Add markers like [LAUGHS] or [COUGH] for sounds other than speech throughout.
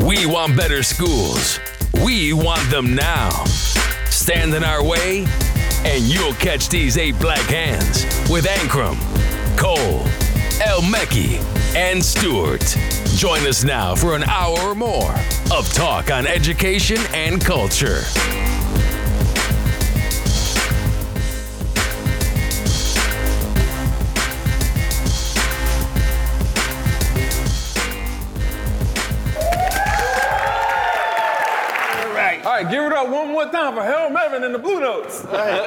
We want better schools. We want them now. Stand in our way, and you'll catch these eight black hands with Ankrum, Cole, El Mekki, and Stewart. Join us now for an hour or more of talk on education and culture. Right, give it up one more time for Harold Melvin and the Blue Notes. [LAUGHS] right?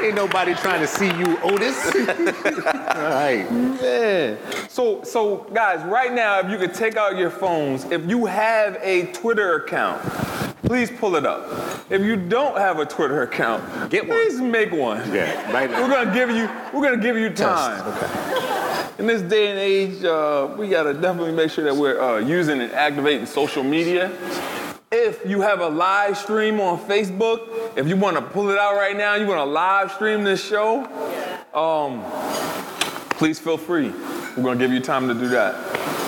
[LAUGHS] Ain't nobody trying to see you, Otis. All [LAUGHS] right. Man. So, so guys, right now, if you could take out your phones, if you have a Twitter account, please pull it up. If you don't have a Twitter account, Get one. please make one. Yeah, right now. We're gonna give you, we're gonna give you time. In this day and age, uh, we gotta definitely make sure that we're uh, using and activating social media. If you have a live stream on Facebook, if you want to pull it out right now, you want to live stream this show, um, please feel free. We're gonna give you time to do that.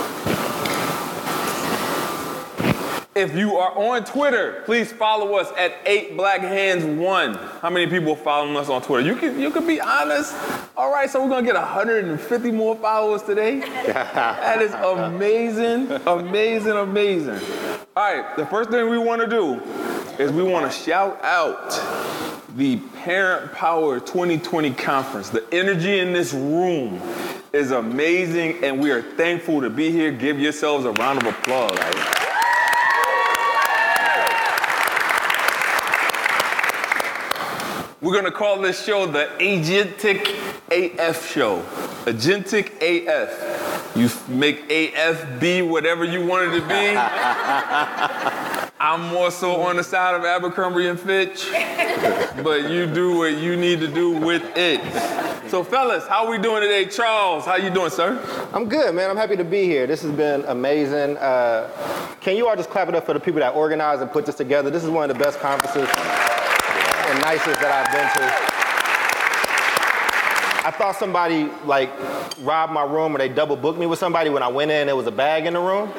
If you are on Twitter, please follow us at 8 Black Hands 1. How many people are following us on Twitter? You can you can be honest. All right, so we're gonna get 150 more followers today. [LAUGHS] that is amazing, amazing, amazing. All right, the first thing we want to do is we want to shout out the Parent Power 2020 conference. The energy in this room is amazing, and we are thankful to be here. Give yourselves a round of applause. We're gonna call this show the Agentic AF show. Agentic AF. You make AF be whatever you want it to be. I'm more so on the side of Abercrombie and Fitch, but you do what you need to do with it. So, fellas, how are we doing today? Charles, how you doing, sir? I'm good, man. I'm happy to be here. This has been amazing. Uh, can you all just clap it up for the people that organized and put this together? This is one of the best conferences and nicest that I've been to. I thought somebody like robbed my room or they double booked me with somebody when I went in. There was a bag in the room. [LAUGHS]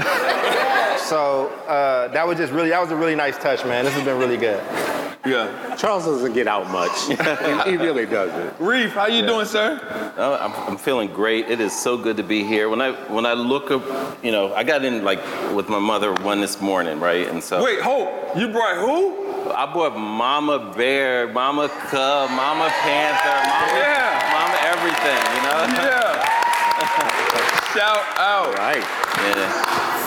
so uh, that was just really that was a really nice touch, man. This has been really good. Yeah. Charles doesn't get out much. [LAUGHS] he really doesn't. Reef, how you doing, sir? Oh, I'm, I'm feeling great. It is so good to be here. When I when I look up, you know, I got in like with my mother one this morning, right? And so Wait, Hope, you brought who? I bought Mama Bear, Mama Cub, Mama Panther, Mama, Yeah. Mama everything, you know? Yeah. [LAUGHS] Shout out. Right. Yeah.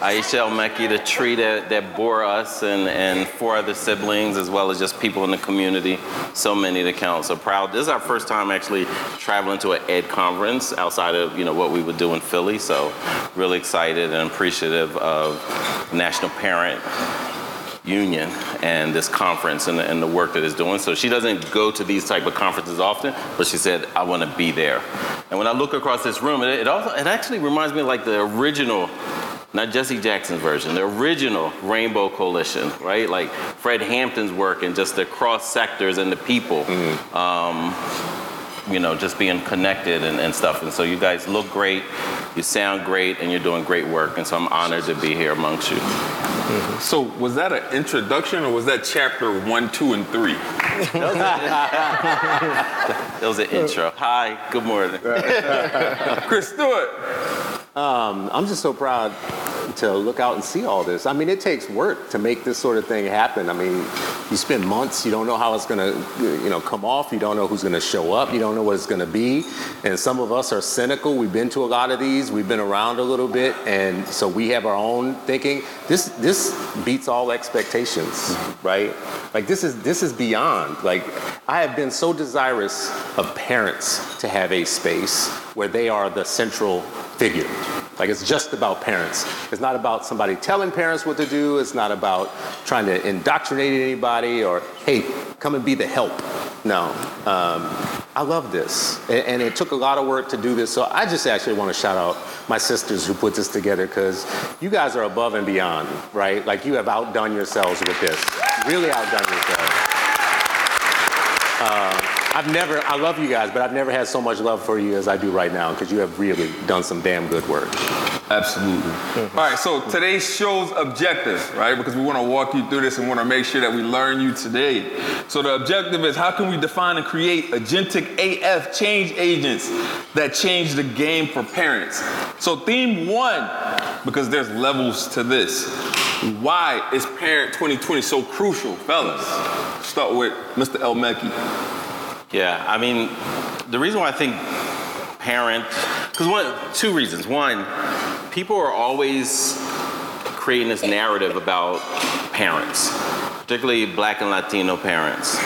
Aisha El Mekki, the tree that, that bore us and, and four other siblings, as well as just people in the community. So many to count. So proud. This is our first time actually traveling to an ed conference outside of you know what we would do in Philly. So really excited and appreciative of National Parent Union and this conference and the, and the work that it's doing. So she doesn't go to these type of conferences often, but she said, I want to be there. And when I look across this room, it, it also it actually reminds me of like the original, not Jesse Jackson's version, the original Rainbow Coalition, right? Like Fred Hampton's work and just the cross sectors and the people. Um, you know, just being connected and, and stuff. And so you guys look great, you sound great, and you're doing great work. And so I'm honored to be here amongst you. Mm-hmm. So was that an introduction or was that chapter one, two, and three? [LAUGHS] That was an intro. Hi, good morning. Chris Stewart. Um, I'm just so proud to look out and see all this. I mean, it takes work to make this sort of thing happen. I mean, you spend months, you don't know how it's gonna, you know, come off. You don't know who's gonna show up. You don't know what it's gonna be. And some of us are cynical. We've been to a lot of these. We've been around a little bit, and so we have our own thinking. This this beats all expectations, right? Like this is this is beyond. Like I have been so desirous of parents to have a space where they are the central figure. Like it's just about parents. It's not about somebody telling parents what to do. It's not about trying to indoctrinate anybody or, hey, come and be the help. No. Um, I love this. And, and it took a lot of work to do this. So I just actually want to shout out my sisters who put this together because you guys are above and beyond, right? Like you have outdone yourselves with this. Really outdone yourselves. I've never, I love you guys, but I've never had so much love for you as I do right now because you have really done some damn good work. Absolutely. All right, so today's show's objective, right? Because we want to walk you through this and want to make sure that we learn you today. So the objective is how can we define and create agentic AF change agents that change the game for parents? So theme one, because there's levels to this. Why is Parent 2020 so crucial, fellas? Start with Mr. El Mekki. Yeah, I mean, the reason why I think parent, because one, two reasons. One, people are always creating this narrative about parents, particularly black and Latino parents,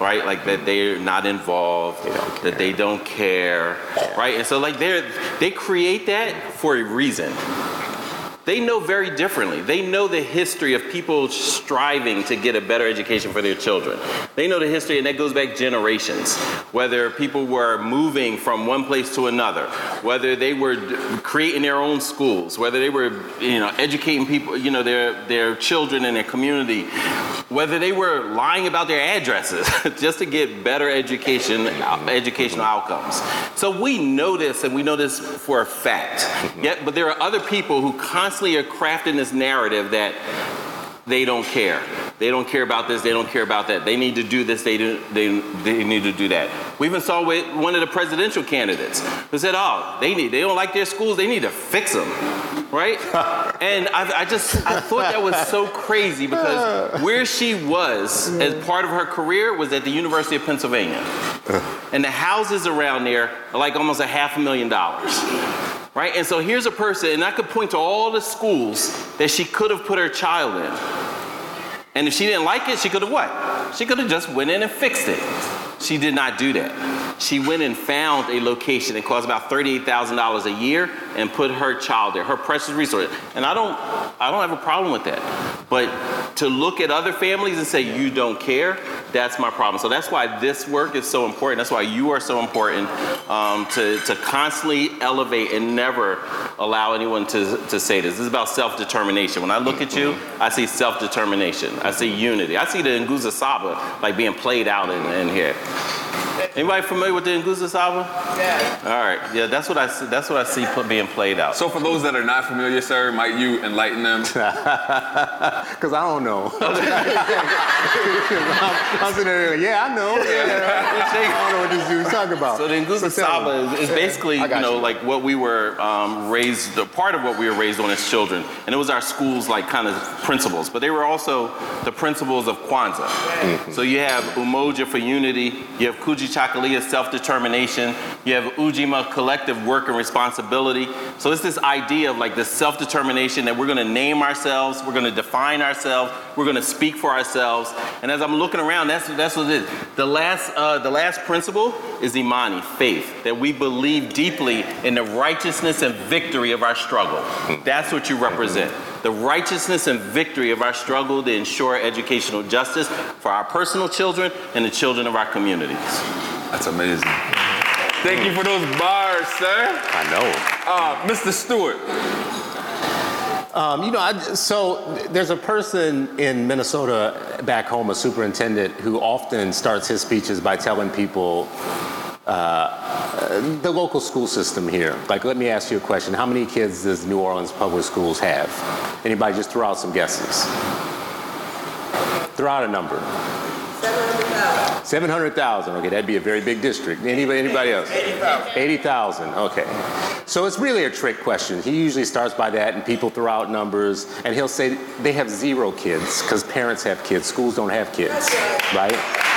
right? Like that they're not involved, that they don't care, right? And so like they're, they create that for a reason. They know very differently. They know the history of people striving to get a better education for their children. They know the history, and that goes back generations. Whether people were moving from one place to another, whether they were creating their own schools, whether they were, you know, educating people, you know, their their children in their community, whether they were lying about their addresses [LAUGHS] just to get better education, uh, educational outcomes. So we know this, and we know this for a fact. Mm-hmm. Yet, but there are other people who constantly are crafting this narrative that they don't care. They don't care about this. They don't care about that. They need to do this. They do, they, they need to do that. We even saw with one of the presidential candidates who said, "Oh, they need. They don't like their schools. They need to fix them." Right? [LAUGHS] and I, I just I thought that was so crazy because where she was as part of her career was at the University of Pennsylvania, uh. and the houses around there are like almost a half a million dollars right? And so here's a person, and I could point to all the schools that she could have put her child in. And if she didn't like it, she could have what? She could have just went in and fixed it. She did not do that. She went and found a location that cost about $38,000 a year and put her child there, her precious resource. And I don't, I don't have a problem with that. But to look at other families and say you don't care, that's my problem. So that's why this work is so important. That's why you are so important um, to, to constantly elevate and never allow anyone to, to say this. This is about self-determination. When I look at you, I see self-determination. I see unity. I see the Nguzo Saba like being played out in, in here. Anybody familiar with the Nguzo Saba? Yeah. All right. Yeah, that's what I see. That's what I see put, being played out. So for those that are not familiar, sir, might you enlighten them? [LAUGHS] Because I don't know. [LAUGHS] I'm, I'm sitting there, yeah, I know. Yeah. [LAUGHS] I don't know what this dude's talking about. So the Nguzo So. Saba is, is basically, you know, you. like what we were um, raised, the part of what we were raised on as children. And it was our school's like kind of principles, but they were also the principles of Kwanzaa. Mm-hmm. So you have Umoja for unity, you have Kujichagulia, self-determination, you have Ujima, collective work and responsibility. So it's this idea of like this self-determination that we're gonna name ourselves, we're gonna define ourselves, we're gonna speak for ourselves. And as I'm looking around, that's, that's what it is. The last, uh, the last principle is Imani, faith, that we believe deeply in the righteousness and victory of our struggle. That's what you represent. The righteousness and victory of our struggle to ensure educational justice for our personal children and the children of our communities. That's amazing. Thank you for those bars, sir. I know. Uh, Mr. Stewart. Um, you know, I, so there's a person in Minnesota back home, a superintendent, who often starts his speeches by telling people uh, the local school system here. Like, let me ask you a question. How many kids does New Orleans Public Schools have? Anybody just throw out some guesses? Throw out a number. 700,000. 700,000. Okay, that'd be a very big district. Anybody, anybody else? 80,000. 80,000. Okay. So it's really a trick question. He usually starts by that, and people throw out numbers, and he'll say they have zero kids because parents have kids. Schools don't have kids, right?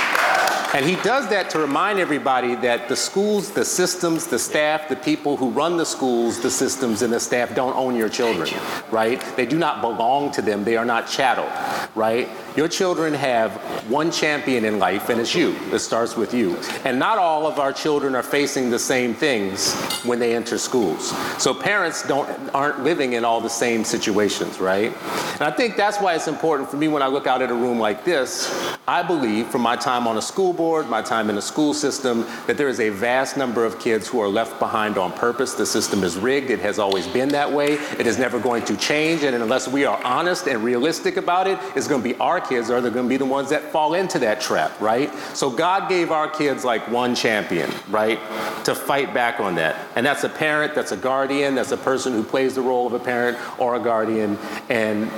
And he does that to remind everybody that the schools, the systems, the staff, the people who run the schools, the systems, and the staff don't own your children, right? They do not belong to them. They are not chattel, right? Your children have one champion in life, and it's you. It starts with you. And not all of our children are facing the same things when they enter schools. So parents don't aren't living in all the same situations, right? And I think that's why it's important for me when I look out at a room like this. I believe from my time on a school board board, my time in the school system, that there is a vast number of kids who are left behind on purpose. The system is rigged. It has always been that way. It is never going to change. And unless we are honest and realistic about it, it's going to be our kids or they're going to be the ones that fall into that trap, right? So God gave our kids like one champion, right, to fight back on that. And that's a parent, that's a guardian, that's a person who plays the role of a parent or a guardian. And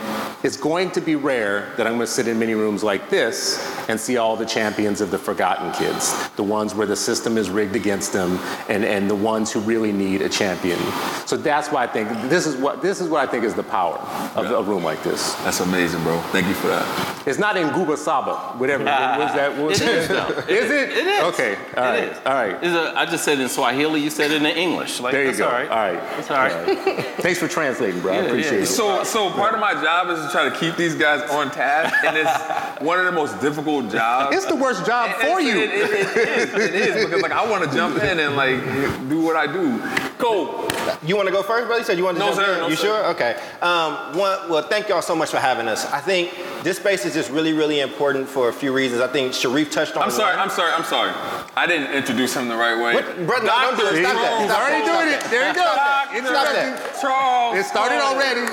it's going to be rare that I'm going to sit in many rooms like this and see all the champions of the forgotten kids, the ones where the system is rigged against them, and, and the ones who really need a champion. So that's why I think this is what this is what I think is the power of Yeah. a room like this. That's amazing, bro. Thank you for that. It's not in Guba Saba, whatever. What's that? What's [LAUGHS] It is, though. Is it? It is. Okay. All right. It is. All right. It's a, I just said in Swahili. You said it in English. Like, There you that's go. All right. All right. It's all right. Thanks for translating, bro. I appreciate yeah. it. So, so part of my job is to try to keep these guys on task, and it's [LAUGHS] one of the most difficult jobs. It's the worst job It- for it- you. It, it- it is. It is because like I want to jump in and like do what I do. Go. You want to go first, brother? You said you wanted to No, jump sir. in? No, you sir. sure? Okay. Um, one, well, thank y'all so much for having us. I think this space is just really, really important for a few reasons. I think Sharif touched on I'm sorry. one. I'm sorry. I'm sorry. I didn't introduce him the right way. What? Brother, no, don't do it. Stop that. He's Stop already doing it. There you go. Stop It's Stop that. It started already.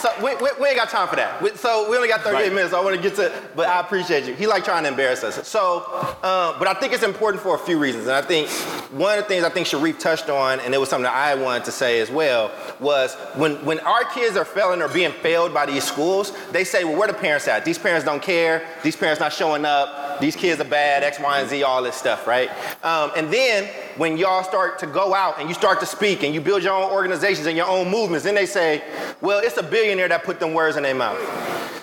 So we, we, we ain't got time for that. So we only got 38 Right. minutes. So I want to get to, but I appreciate you. He like trying to embarrass us. So, uh, but I think it's important for a few reasons. And I think one of the things I think Sharif touched on, and it was something that I wanted to say as well, was when when our kids are failing or being failed by these schools, they say, well, where the parents at? These parents don't care. These parents not showing up. These kids are bad. X, Y, and Z. All this stuff, right? Um, and then when y'all start to go out and you start to speak and you build your own organizations and your own movements, then they say, well, it's a billionaire that put them words in their mouth.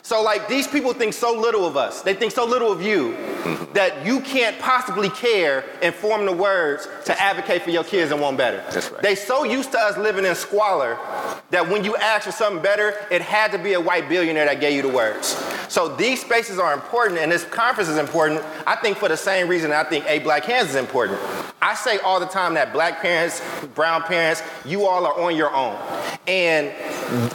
So like these people think so little of us. They think so little of you mm-hmm. that you can't possibly care and form the words to advocate for your kids and want better. That's right. They so used to us living in squalor that when you ask for something better, it had to be a white billionaire that gave you the words. So these spaces are important and this conference is important, I think for the same reason I think Eight Black Hands is important. I say all the time that black parents, brown parents, you all are on your own. And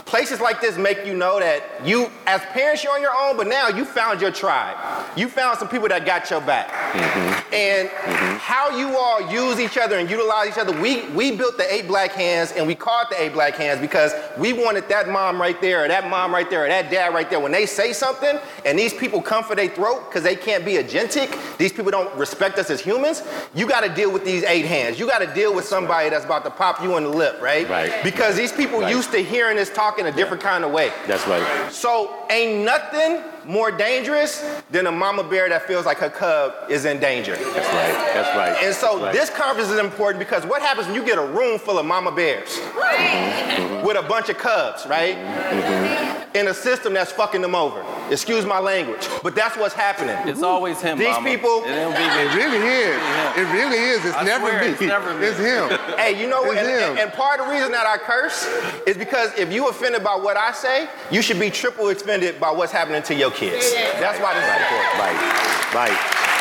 places like this make you know that you, as parents, you're on your own, but now you found your tribe. You found some people that got your back. Mm-hmm. And mm-hmm. how you all use each other and utilize each other, we, we built the Eight Black Hands and we called the Eight Black Hands because we wanted that mom right there or that mom right there or that dad right there. When they say something and these people come for their throat because they can't be agentic, these people don't respect us as humans, you got to deal with these eight hands. You got to deal with somebody that's about to pop you in the lip, right? Right. Because these people Right. used to hearing this talk in a different kind of way. That's right. So ain't nothing more dangerous than a mama bear that feels like her cub is in danger. That's right. That's right. And so right. this conference is important because what happens when you get a room full of mama bears mm-hmm, with a bunch of cubs, right? Mm-hmm. In a system that's fucking them over. Excuse my language, but that's what's happening. It's always him. These mama. people- It don't be It really is. It really is. It's I never swear me. it's never me. It's him. [LAUGHS] Hey, you know what? It's And, him. and- and part of the reason that I curse is because if you offended by what I say, you should be triple offended by what's happening to your kids. That's why this is important. Right. Right.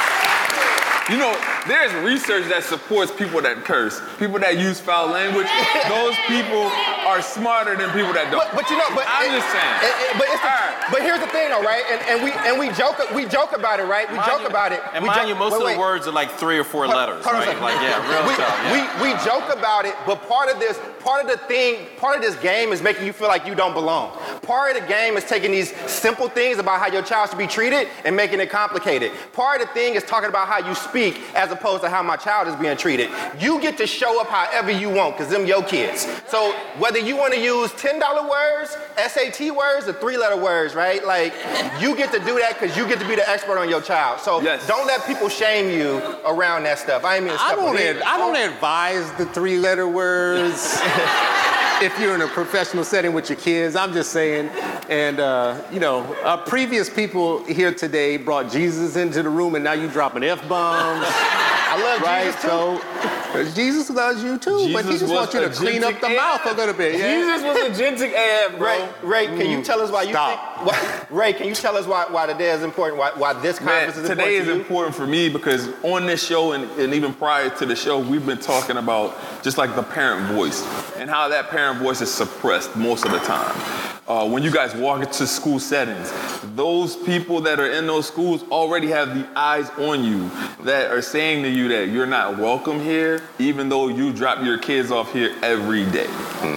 You know, there's research that supports people that curse, people that use foul language. Those people are smarter than people that don't. But, but you know, but I'm it- just saying. it- it- but, it's the, All right. but here's the thing, though, right? And, and we and we joke we joke about it, right? We Mind joke you- about it. And we mind joke- you, most wait, of wait. the words are like three or four Hold- letters, hold right? Like, yeah, real we, tough. Yeah. we, we joke about it, but part of this, part of the thing, part of this game is making you feel like you don't belong. Part of the game is taking these simple things about how your child should be treated and making it complicated. Part of the thing is talking about how you speak as opposed to how my child is being treated. You get to show up however you want, because them your kids. So whether you want to use $10 words, SAT words, or three-letter words, right? Like you get to do that because you get to be the expert on your child. So Yes. don't let people shame you around that stuff. I ain't mean I step don't, ad- I don't advise the three letter words [LAUGHS] if you're in a professional setting with your kids. I'm just saying. And, uh, you know, uh, previous people here today brought Jesus into the room, and now you dropping F bombs, Um, I love right? Jesus too. So Jesus loves you too, but he just wants you to clean up the agentic mouth a little bit. Yeah? Jesus was agentic AF, bro. Ray, Ray, can you mm. tell us why you think? Why, Ray, can you tell us why, why today is important? Why, why this Man, conference is today is important to you? important for me because on this show and, and even prior to the show, we've been talking about just like the parent voice and how that parent voice is suppressed most of the time. Uh, when you guys walk into school settings, those people that are in those schools already have the eyes on you that are saying to you that you're not welcome here, even though you drop your kids off here every day,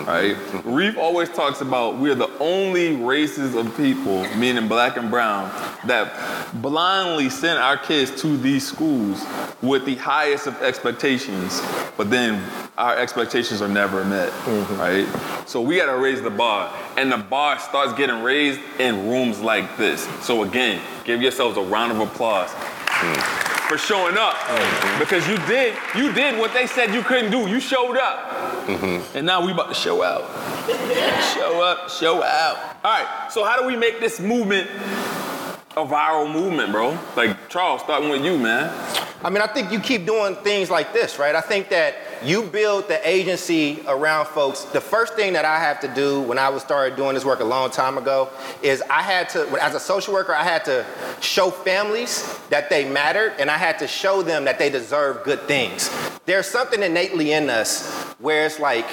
right? Reef always talks about we're the only races of people, meaning black and brown, that blindly send our kids to these schools with the highest of expectations, but then our expectations are never met, right? So we gotta raise the bar, and the bar starts getting raised in rooms like this. So again, give yourselves a round of applause for showing up, mm-hmm. because you did you did what they said you couldn't do. You showed up, mm-hmm. and now we about to show out. show up, show out. All right. So how do we make this movement? A viral movement, bro. Like Charles, starting with you, man. I mean, I think you keep doing things like this, right? I think that you build the agency around folks. The first thing that I have to do when I was started doing this work a long time ago is I had to, as a social worker, I had to show families that they mattered and I had to show them that they deserve good things. There's something innately in us where it's like,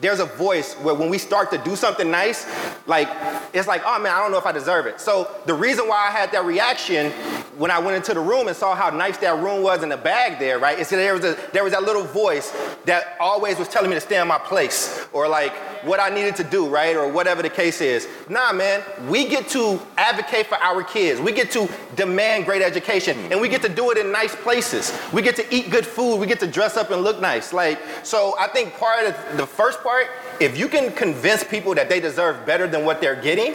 there's a voice where when we start to do something nice, like it's like, oh man, I don't know if I deserve it. So the reason why I had that reaction when I went into the room and saw how nice that room was and the bag there, right? Is that there was a, there was that little voice that always was telling me to stay in my place or like what I needed to do, right? Or whatever the case is. Nah, man, we get to advocate for our kids. We get to demand great education and we get to do it in nice places. We get to eat good food. We get to dress up and look nice. Like, so I think part of the first part, if you can convince people that they deserve better than what they're getting,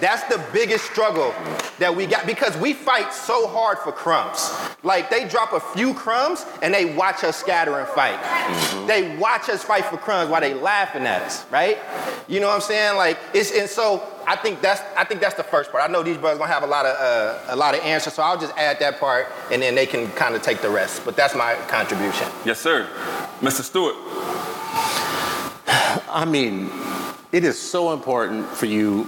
that's the biggest struggle that we got because we fight so hard for crumbs. Like they drop a few crumbs and they watch us scatter and fight. They watch us fight for crumbs while they laughing at us, right? You know what I'm saying? Like it's and so I think that's I think that's the first part. I know these brothers gonna have a lot of uh, a lot of answers, so I'll just add that part and then they can kind of take the rest. But that's my contribution. Yes, sir. Mr. Stewart. [SIGHS] I mean, it is so important for you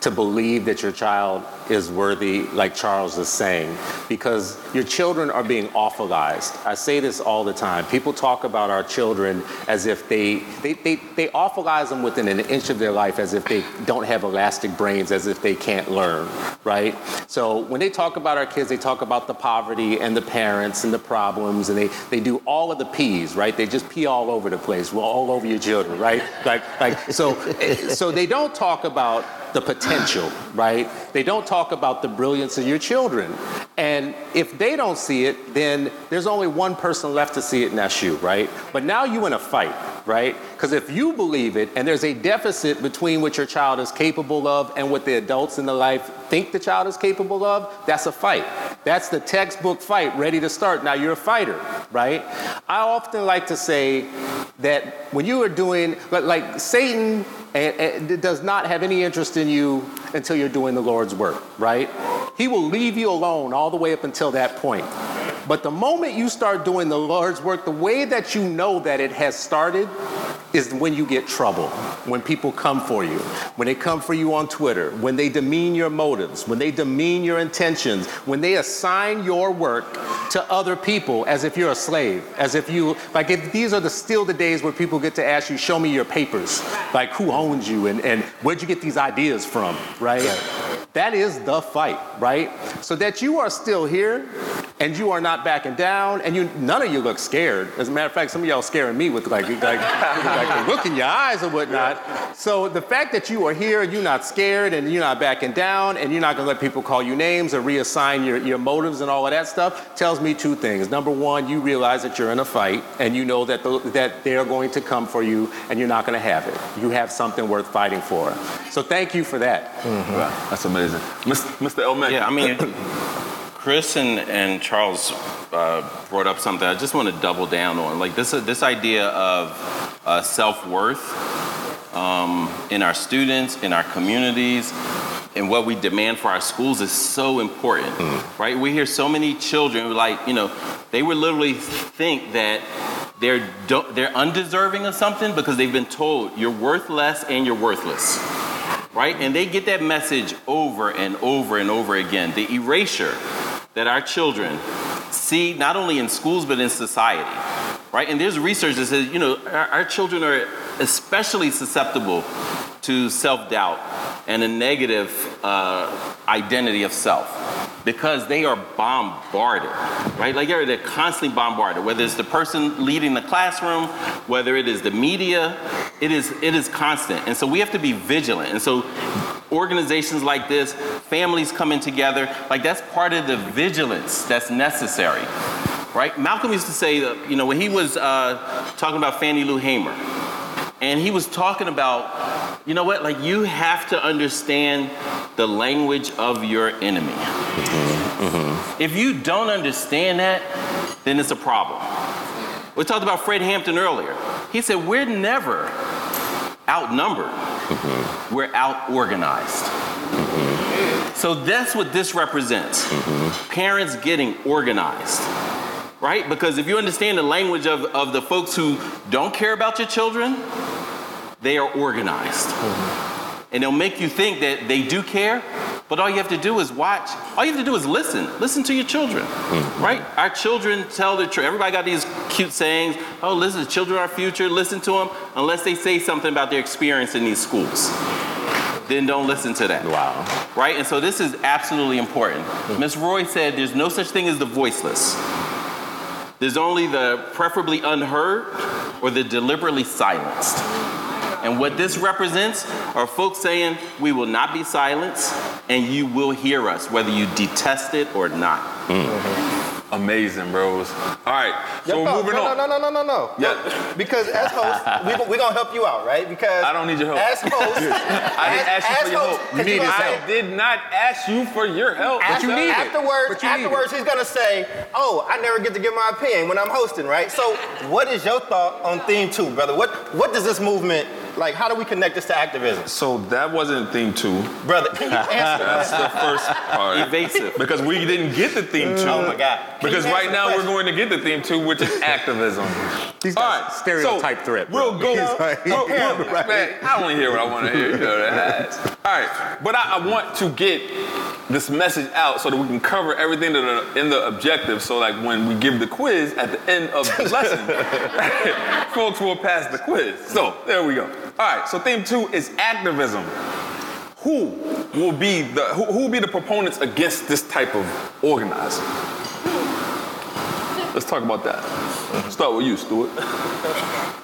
to believe that your child is worthy, like Charles is saying, because your children are being awfulized. I say this all the time. People talk about our children as if they, they, they, they awfulize them within an inch of their life as if they don't have elastic brains, as if they can't learn, right? So when they talk about our kids, they talk about the poverty and the parents and the problems, and they, they do all of the P's, right? They just pee all over the place, well, all over your children, right? Like, like so, so they don't talk about the potential, right? They don't talk about the brilliance of your children. And if they don't see it, then there's only one person left to see it, and that's you, right? But now you in a fight, right? Because if you believe it and there's a deficit between what your child is capable of and what the adults in the life think the child is capable of, that's a fight. That's the textbook fight ready to start. Now you're a fighter, right? I often like to say that when you are doing, like, like Satan and, and does not have any interest in you until you're doing the Lord's work, right? He will leave you alone all the way up until that point. But the moment you start doing the Lord's work, the way that you know that it has started is when you get trouble, when people come for you, when they come for you on Twitter, when they demean your motives, when they demean your intentions, when they assign your work to other people as if you're a slave, as if you, like, if these are the still the days where people get to ask you, show me your papers, like who owns you and, and where'd you get these ideas from, right? That is the fight, right? So that you are still here and you are not backing down and you none of you look scared. As a matter of fact, some of y'all scaring me with like, like, like look in your eyes or whatnot. So the fact that you are here, you're not scared and you're not backing down and you're not gonna let people call you names or reassign your, your motives and all of that stuff tells me two things. Number one, you realize that you're in a fight and you know that, the, that they're going to come for you and you're not gonna have it. You have something worth fighting for. So thank you for that. Wow, that's amazing. Mr. El Mekki. Yeah, I mean, [COUGHS] Chris and, and Charles uh, brought up something I just want to double down on. Like this, this idea of uh, self worth um, in our students, in our communities, and what we demand for our schools is so important, right? We hear so many children like, you know, they would literally think that they're do- they're undeserving of something because they've been told you're worth less and you're worthless right? And they get that message over and over and over again. The erasure that our children see not only in schools but in society, right? And there's research that says, you know, our, our children are especially susceptible to self-doubt and a negative uh, identity of self because they are bombarded, right? Like they're, they're constantly bombarded, whether it's the person leading the classroom, whether it is the media, it is, it is constant. And so we have to be vigilant. And so organizations like this, families coming together, like that's part of the vigilance that's necessary, right? Malcolm used to say that, you know, when he was uh, talking about Fannie Lou Hamer, and he was talking about, you know what, like you have to understand the language of your enemy. Mm-hmm, mm-hmm. If you don't understand that, then it's a problem. We talked about Fred Hampton earlier. He said, We're never outnumbered, mm-hmm. we're out organized. So that's what this represents parents getting organized. Right? Because if you understand the language of, of the folks who don't care about your children, they are organized. Mm-hmm. And they'll make you think that they do care, but all you have to do is watch. All you have to do is listen. Listen to your children, mm-hmm. right? Our children tell the truth. Everybody got these cute sayings. Oh, listen, children are our future. Listen to them, unless they say something about their experience in these schools. Then don't listen to that. Wow. Right? And so this is absolutely important. Mm-hmm. Ms. Roy said there's no such thing as the voiceless. There's only the preferably unheard or the deliberately silenced. And what this represents are folks saying, we will not be silenced and you will hear us, whether you detest it or not. Mm. Amazing, bros. All right, so Yo, we're moving no, on. No, no, no, no, no, no. Yeah. Because as host, we, we're gonna help you out, right? Because I don't need your help. As host, [LAUGHS] I didn't as, ask you for your host, help. 'cause You need you're his help. I did not ask you for your help. After, you need it. afterwards, But you need afterwards, he's gonna say, "Oh, I never get to give my opinion when I'm hosting, right?" So, what is your thought on theme two, brother? What what does this movement like? How do we connect this to activism, So that wasn't theme two. brother? Can you [LAUGHS] answer That's the first part. Evasive. Because we didn't get the theme two. Oh my God. Can Because right now we're going to get the theme two, which is activism. [LAUGHS] He's All got right, stereotype so threat. bro. We'll go. [LAUGHS] He's like- we'll- we'll- Man, I only hear what I want to hear. You know that. All right, but I, I want to get this message out so that we can cover everything that are in the objective. So like when we give the quiz at the end of the lesson, [LAUGHS] folks will pass the quiz. So there we go. All right. So theme two is activism. Who will be the who, who will be the proponents against this type of organizing? Let's talk about that. Start with you, Stewart.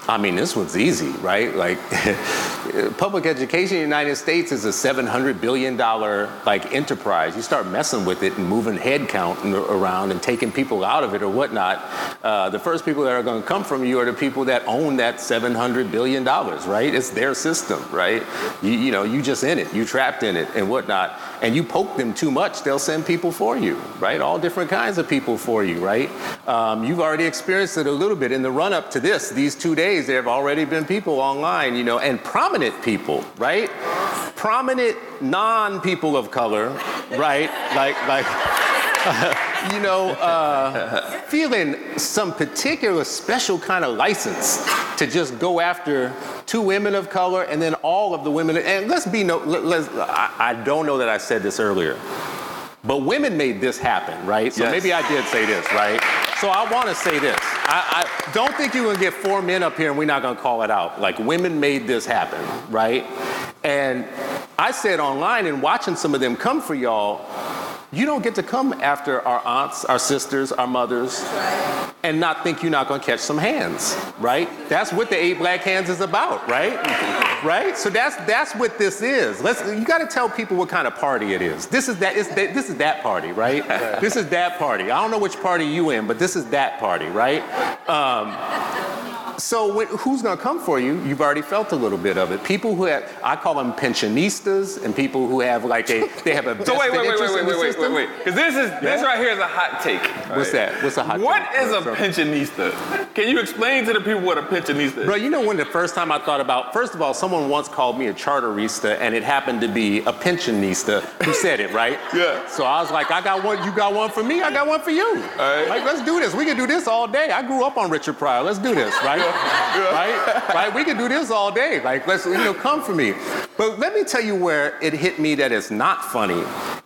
I mean, this one's easy, right? Like, [LAUGHS] public education in the United States is a $700 billion like enterprise. You start messing with it and moving head count around and taking people out of it or whatnot. Uh, the first people that are going to come from you are the people that own that $700 billion, right? It's their system, right? You, you know, you just in it, you trapped in it and whatnot. And you poke them too much, they'll send people for you, right? All different kinds of people for you, right? Um, you've already experienced it a little bit in the run up to this. These two days, there have already been people online, you know, and prominent people, right? Prominent non people of color, right? Like, like, [LAUGHS] you know, uh, feeling some particular special kind of license to just go after two women of color and then all of the women. And let's be no, let, let's, I, I don't know that I said this earlier, but women made this happen, right? So Yes. maybe I did say this, right? So I want to say this. I, I don't think you're going to get four men up here and we're not going to call it out. Like women made this happen, right? And I said online and watching some of them come for y'all, you don't get to come after our aunts, our sisters, our mothers, and not think you're not gonna catch some hands, right? That's what the eight black hands is about, right? [LAUGHS] Right? So that's that's what this is. Let's you gotta tell people what kind of party it is. This is that, it's that this is that party, right? this is that party. I don't know which party you in, but this is that party, right? Um, so when, who's going to come for you? You've already felt a little bit of it. People who have, I call them pensionistas, and people who have like a, they have a [LAUGHS] So wait, wait, wait, wait, in wait, wait, wait, wait. Because this is this right here is a hot take. What's that? What's a hot What take? is a So- pensionista? Can you explain to the people what a pensionista is? Bro, you know when the first time I thought about, first of all, someone once called me a charterista, and it happened to be a pensionista who said it, right? [LAUGHS] Yeah. So I was like, I got one, you got one for me, I got one for you. right. Like, let's do this. We can do this all day. I grew up on Richard Pryor. Let's do this, right? [LAUGHS] Right? Right? We can do this all day. Like, let's, you know, come for me. But let me tell you where it hit me that it's not funny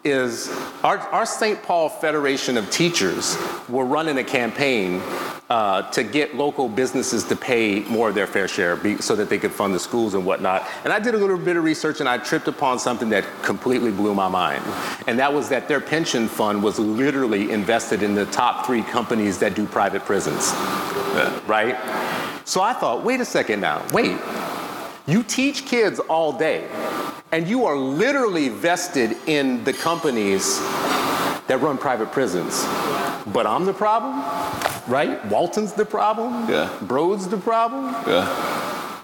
is our, our St. Paul Federation of Teachers were running a campaign uh, to get local businesses to pay more of their fair share be, so that they could fund the schools and whatnot. And I did a little bit of research and I tripped upon something that completely blew my mind. And that was that their pension fund was literally invested in the top three companies that do private prisons. Right? So I thought, wait a second now, wait. You teach kids all day, and you are literally vested in the companies that run private prisons. But I'm the problem, right? Walton's the problem. Yeah. Broad's the problem. Yeah.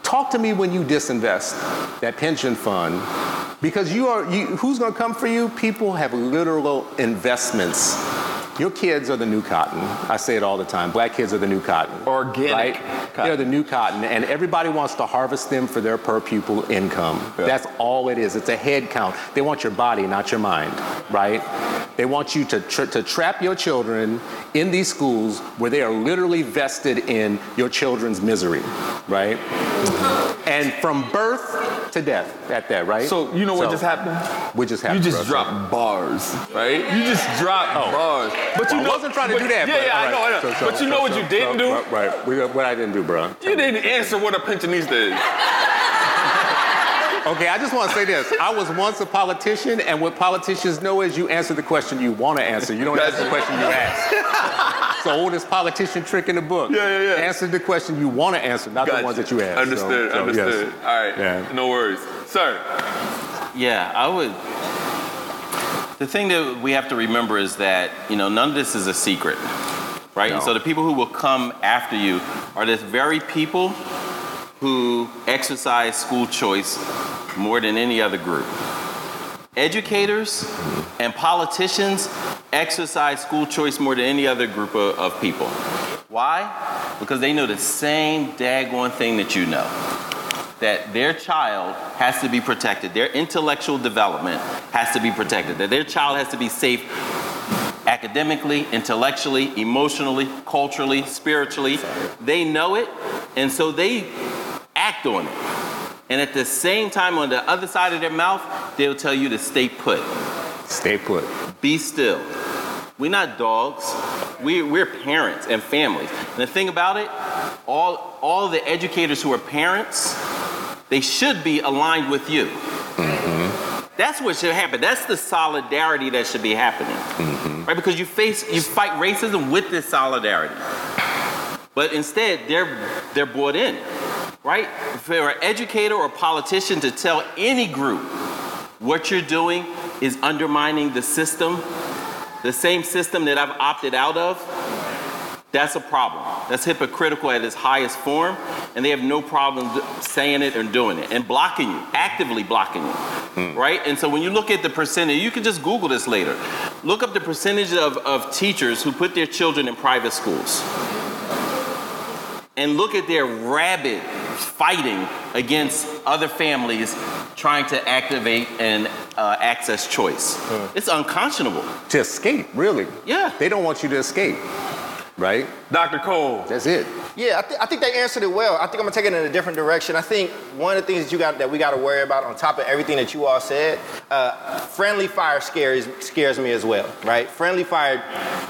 Talk to me when you disinvest that pension fund, because you are. You, who's going to come for you? People have literal investments. Your kids are the new cotton. I say it all the time. Black kids are the new cotton. Organic Right? cotton. They're the new cotton, and everybody wants to harvest them for their per pupil income. Yeah. That's all it is. It's a head count. They want your body, not your mind, right? They want you to, tra- to trap your children in these schools where they are literally vested in your children's misery, right? Mm-hmm. And from birth to death at that, right? So you know what just happened? What just happened? You just dropped bars, right? You just dropped Oh. bars. But you I know, wasn't trying to but- do that. Yeah, but, yeah, I know, I know. So- so- but you know so- what so- you didn't so- do? Right, right. We- What I didn't do, bro. You didn't answer what a pensionista is. [LAUGHS] Okay, I just want to say this. I was once a politician, and what politicians know is you answer the question you want to answer. You don't answer the question you ask. It's the oldest politician trick in the book. Yeah, yeah, yeah. Answer the question you want to answer, not the ones that you ask. So- Understood, so, yes. understood. All right, Yeah. no worries. Sir, Yeah, I would. The thing that we have to remember is that, you know, none of this is a secret, right? No. So the people who will come after you are the very people who exercise school choice more than any other group. Educators and politicians exercise school choice more than any other group of, of people. Why? Because they know the same daggone thing that you know that their child has to be protected. Their intellectual development has to be protected. That their child has to be safe academically, intellectually, emotionally, culturally, spiritually. They know it, and so they act on it. And at the same time, on the other side of their mouth, they'll tell you to stay put, Stay put. be still. We're not dogs. We, we're parents and families. And the thing about it, all, all the educators who are parents, they should be aligned with you. Mm-hmm. That's what should happen. That's the solidarity that should be happening, mm-hmm. right? Because you face, you fight racism with this solidarity, but instead they're they're bought in, right? For an educator or politician to tell any group what you're doing is undermining the system, the same system that I've opted out of, that's a problem. That's hypocritical at its highest form, and they have no problem saying it and doing it and blocking you, actively blocking you, right? And so when you look at the percentage, you can just Google this later. Look up the percentage of, of teachers who put their children in private schools and look at their rabid fighting against other families trying to activate and uh, access choice. It's unconscionable. To escape, really. Yeah. They don't want you to escape, right? Dr. Cole. That's it. Yeah, I, thi- I think they answered it well. I think I'm gonna take it in a different direction. I think one of the things that you got that we got to worry about, on top of everything that you all said, uh, friendly fire scares scares me as well, right? Friendly fire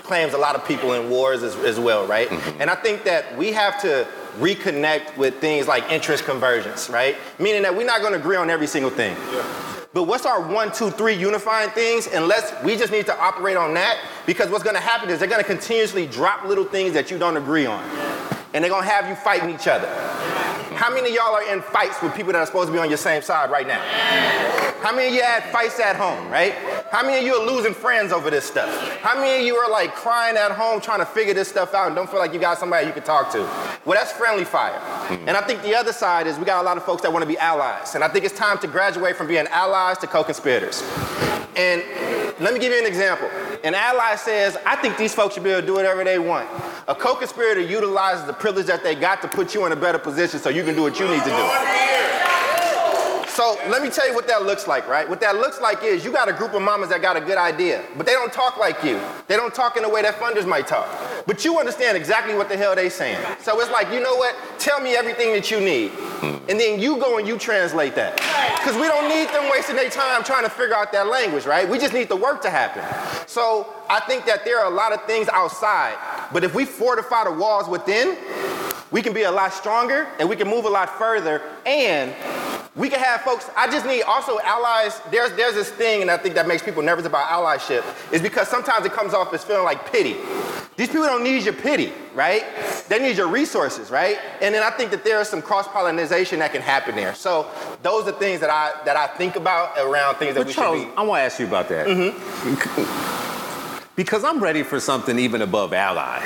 claims a lot of people in wars as, as well, right? And I think that we have to reconnect with things like interest convergence, right? Meaning that we're not gonna agree on every single thing. But what's our one, two, three unifying things? Unless we just need to operate on that, because what's gonna happen is they're gonna continuously drop little things that you don't agree on. And they're gonna have you fighting each other. How many of y'all are in fights with people that are supposed to be on your same side right now? How many of you had fights at home, right? How many of you are losing friends over this stuff? How many of you are like crying at home trying to figure this stuff out and don't feel like you got somebody you can talk to? Well, that's friendly fire. Hmm. And I think the other side is we got a lot of folks that want to be allies. And I think it's time to graduate from being allies to co-conspirators. And let me give you an example. An ally says, I think these folks should be able to do whatever they want. A co-conspirator utilizes the privilege that they got to put you in a better position so you can do what you need to do. So let me tell you what that looks like, right? What that looks like is you got a group of mamas that got a good idea, but they don't talk like you. They don't talk in the way that funders might talk. But you understand exactly what the hell they saying. So it's like, you know what? Tell me everything that you need. And then you go and you translate that. Because we don't need them wasting their time trying to figure out that language, right? We just need the work to happen. So I think that there are a lot of things outside, but if we fortify the walls within, we can be a lot stronger and we can move a lot further and we can have folks i just need also allies there's there's this thing and i think that makes people nervous about allyship is because sometimes it comes off as feeling like pity. These people don't need your pity right? They need your resources right? And then i think that there is some cross-pollination that can happen there. So those are things that i that i think about around things that But we Charles, should be I want to ask you about that. Mm-hmm. Because I'm ready for something even above ally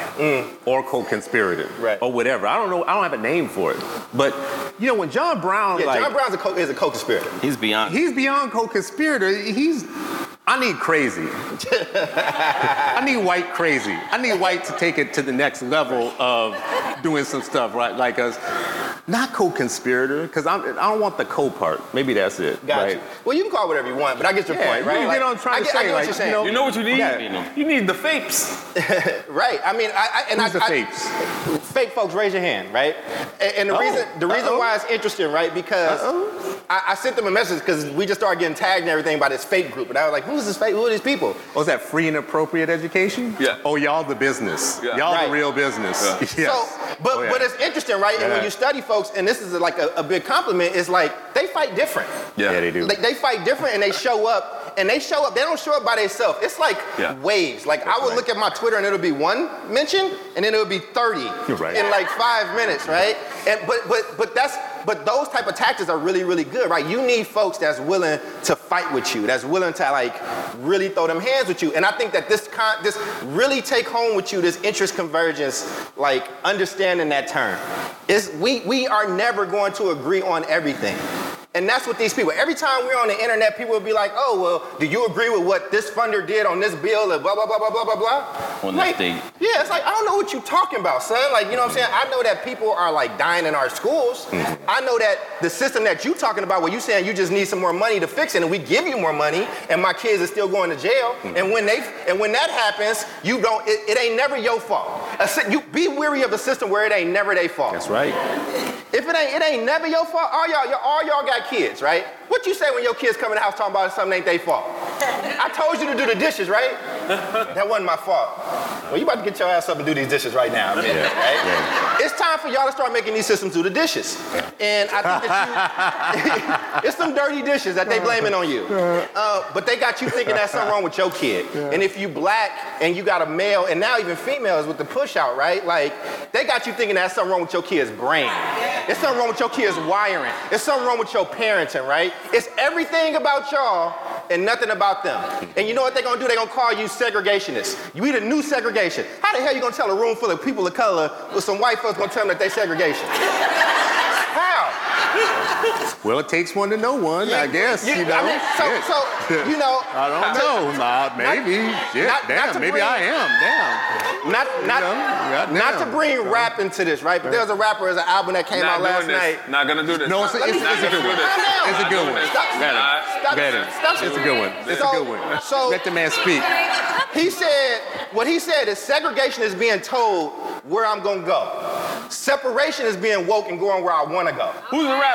or co-conspirator Mm. Right. or whatever. I don't know. I don't have a name for it. But you know, when John Brown, yeah like, john brown's a co- is a co-conspirator He's beyond. he's beyond co-conspirator. He's I need crazy. I need white crazy. I need white to take it to the next level of doing some stuff, right? Like us, not co-conspirator, because I don't want the co part. Maybe that's it, Gotcha. right? Well, you can call it whatever you want, but I get your Yeah, point, right? you get what I'm trying I to get, I say, get what like, you're saying. you know- You know what you need? Yeah. You need the Fapes. [LAUGHS] Right. I mean, I, I and Who's I, the I- fakes? fake folks, raise your hand, right? And, and the Oh, reason the reason uh-oh. why it's interesting, right? Because I, I sent them a message because we just started getting tagged and everything by this fake group, and I was like, hmm, "Who's this fake? Who are these people?" Oh, is that free and appropriate education? Yeah. Oh, y'all the business. Yeah. Y'all Right. the real business. Yeah. [LAUGHS] Yes. So, but Oh, yeah. but it's interesting, right? And when you study folks, and this is like a, a big compliment, is like they fight different. yeah, they do. Like they fight different and they show up and they show up. They don't show up by themselves. It's like Yeah. waves. Like I would right. look at my Twitter and it'll be one mention and then it'll be 30 right. in like five minutes, right? And but but but that's but those type of tactics are really really good, right? You need folks that's willing to fight with you, that's willing to like really throw them hands with you. And I think that this con this really take home with you this interest convergence, like understanding that term. Is we we are never going to agree on everything. And that's what these people, every time we're on the internet, people will be like, oh, well, do you agree with what this funder did on this bill and blah, blah, blah, blah, blah, blah, blah? On like. Yeah, it's like, I don't know what you're talking about, son. Like, you know what I'm saying? I know that people are like dying in our schools. Mm-hmm. I know that the system that you're talking about, where you saying you just need some more money to fix it, and we give you more money, and my kids are still going to jail. Mm-hmm. And when they and when that happens, you don't, it, it ain't never your fault. A you be weary of a system where it ain't never their fault. That's right. If it ain't, it ain't never your fault. All y'all, y'all- all y'all got kids, right? What you say when your kids come in the house talking about something ain't their fault? I told you to do the dishes, right? That wasn't my fault. Well, you about to get your ass up and do these dishes right now, man, right? It's time for y'all to start making these systems do the dishes. And I think that you, [LAUGHS] it's some dirty dishes that they blaming on you. Uh, but they got you thinking that's something wrong with your kid. And if you black and you got a male, and now even females with the push out, right? Like, they got you thinking that's something wrong with your kid's brain. It's something wrong with your kid's wiring. It's something wrong with your parenting, right? It's everything about y'all and nothing about them. And you know what they're gonna do? They're gonna call you segregationists. You be a new segregation. How the hell you gonna tell a room full of people of color with some white folks gonna tell them that they segregation? How? [LAUGHS] Well, it takes one to know one, I guess. You, know. I mean, so, Shit. so, you know. [LAUGHS] I don't to- know. Nah, maybe. Shit, not- not damn. to maybe bring- I am. Damn. Not, not, know, not to goddamn. bring rap into this, right? But there's a rapper, there's an album that came out last this. night. Not gonna do this. No, it's a, it's, it's a good one. It's a good one. Stop. Better. Stop. Better. It's a good one. It's So- a good one. so- Let the man speak. He said, what he said is segregation is being told where I'm gonna go. Separation is being woke and going where I wanna go. Who's the rapper?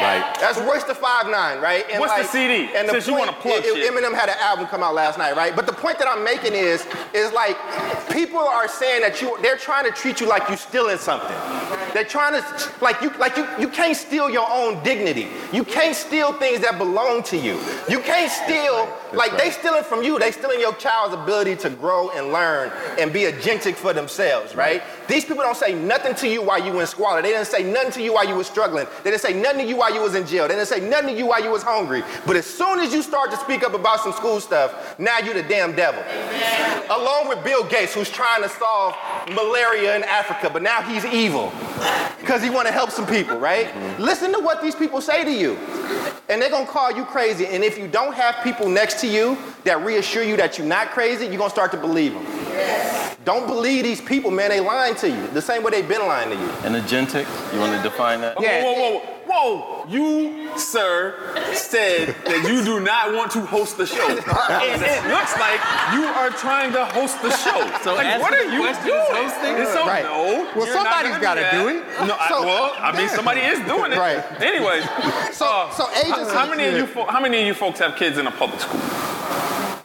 Right. That's Royce the Five Nine, right? And What's the CD? And the Since you wanna plug it- shit. Eminem had an album come out last night, right? But the point that I'm making is, is like people are saying that you, they're trying to treat you like you're stealing something. They're trying to, like you, like you, you can't steal your own dignity. You can't steal things that belong to you. You can't steal, like they stealing from you. They stealing your child's ability to grow and learn and be agentic for themselves, right? These people don't say nothing to you while you in squalor. They didn't say nothing to you while you were struggling. They didn't say nothing to you while you was in jail. They didn't say nothing to you while you was hungry. But as soon as you start to speak up about some school stuff, now you're the damn devil. Along with Bill Gates, who's trying to solve malaria in Africa, but now he's evil because he want to help some people, right? Mm-hmm. Listen to what these people say to you. And they're gonna call you crazy. And if you don't have people next to you that reassure you that you're not crazy, you're gonna start to believe them. Don't believe these people, man. They lying to you the same way they've been lying to you. And agentic, you want to define that? Whoa, whoa, whoa, whoa! You, sir, said that you do not want to host the show, [LAUGHS] and it looks like you are trying to host the show. [LAUGHS] So like, what are you doing? hosting? It's so, Right. No, Well, somebody's gotta gonna do it. No, I, well, I mean, somebody is doing it. Right. Anyway, So- uh, so agency- How many of you? Fo- how many of you folks have kids in a public school?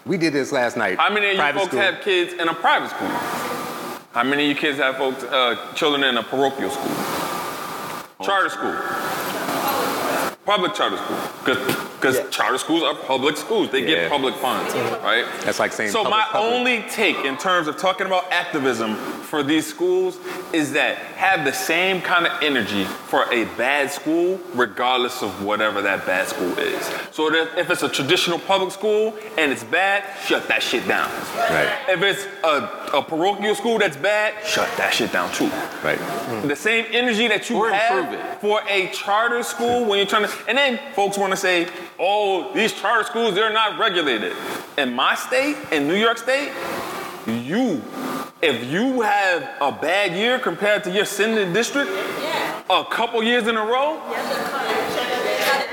We did this last night. How many of you folks school. have kids in a private school? How many of you kids have folks, uh, children in a parochial school? Charter school. Public charter school. Because charter schools are public schools. They Yeah. get public funds, right? That's like saying So public, my public. only take in terms of talking about activism for these schools is that have the same kind of energy for a bad school, regardless of whatever that bad school is. So that if it's a traditional public school and it's bad, shut that shit down. Right. If it's a, a parochial school that's bad, shut that shit down too. Right. The same energy that you Or have for a charter school when you're trying to, and then folks want to say, oh, these charter schools, they're not regulated. In my state, in New York State, you, if you have a bad year compared to your sending district, a couple years in a row,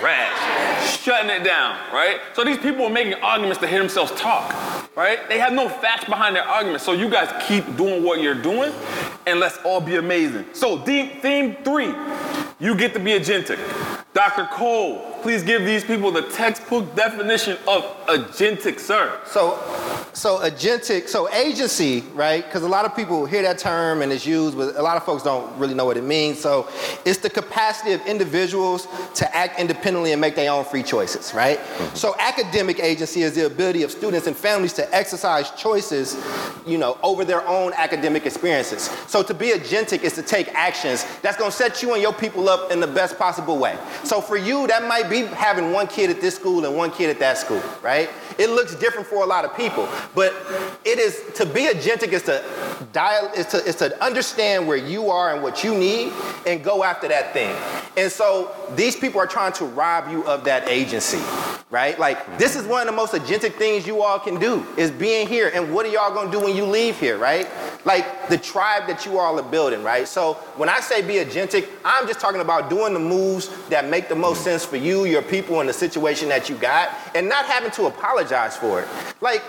Rash. Shutting it down, right? So these people are making arguments to hear themselves talk, right? They have no facts behind their arguments. So you guys keep doing what you're doing, and let's all be amazing. So theme, theme three, you get to be agentic. Dr. Cole, please give these people the textbook definition of agentic, sir. So, so agentic, so agency, right? Because a lot of people hear that term and it's used, but a lot of folks don't really know what it means. So, it's the capacity of individuals to act independently and make their own free choices, right? Mm-hmm. So, academic agency is the ability of students and families to exercise choices, you know, over their own academic experiences. So, to be agentic is to take actions that's going to set you and your people up in the best possible way. So, for you, that might be having one kid at this school and one kid at that school, right? It looks different for a lot of people, but it is to be agentic is to dial is to is to understand where you are and what you need and go after that thing. And so these people are trying to rob you of that agency, right? Like mm-hmm. this is one of the most agentic things you all can do is being here. And what are y'all gonna do when you leave here, right? Like the tribe that you all are building, right? So when I say be agentic, I'm just talking about doing the moves that make the most sense for you, your people, and the situation that you got, and not having to apologize for it. Like,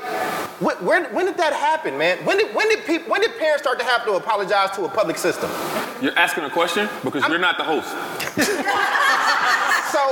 wh- where, when did that happen, man? When did when did people when did parents start to have to apologize to a public system? You're asking a question because you're not the host. [LAUGHS] So [LAUGHS]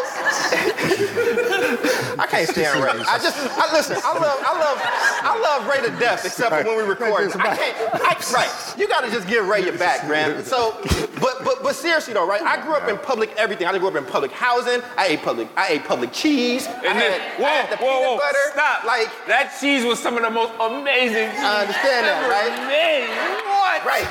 I can't stand Ray. I just I listen. I love I love I love Ray to death, except for when we record. I can't. I, right. You got to just give Ray your back, man. So, but but but seriously though, right? I grew up in public everything. I grew up in public housing. I ate public. I ate public cheese. I And had, then, I whoa, had the whoa, peanut whoa, butter. stop. Like that cheese was some of the most amazing cheese I understand that, right? made. What? Right,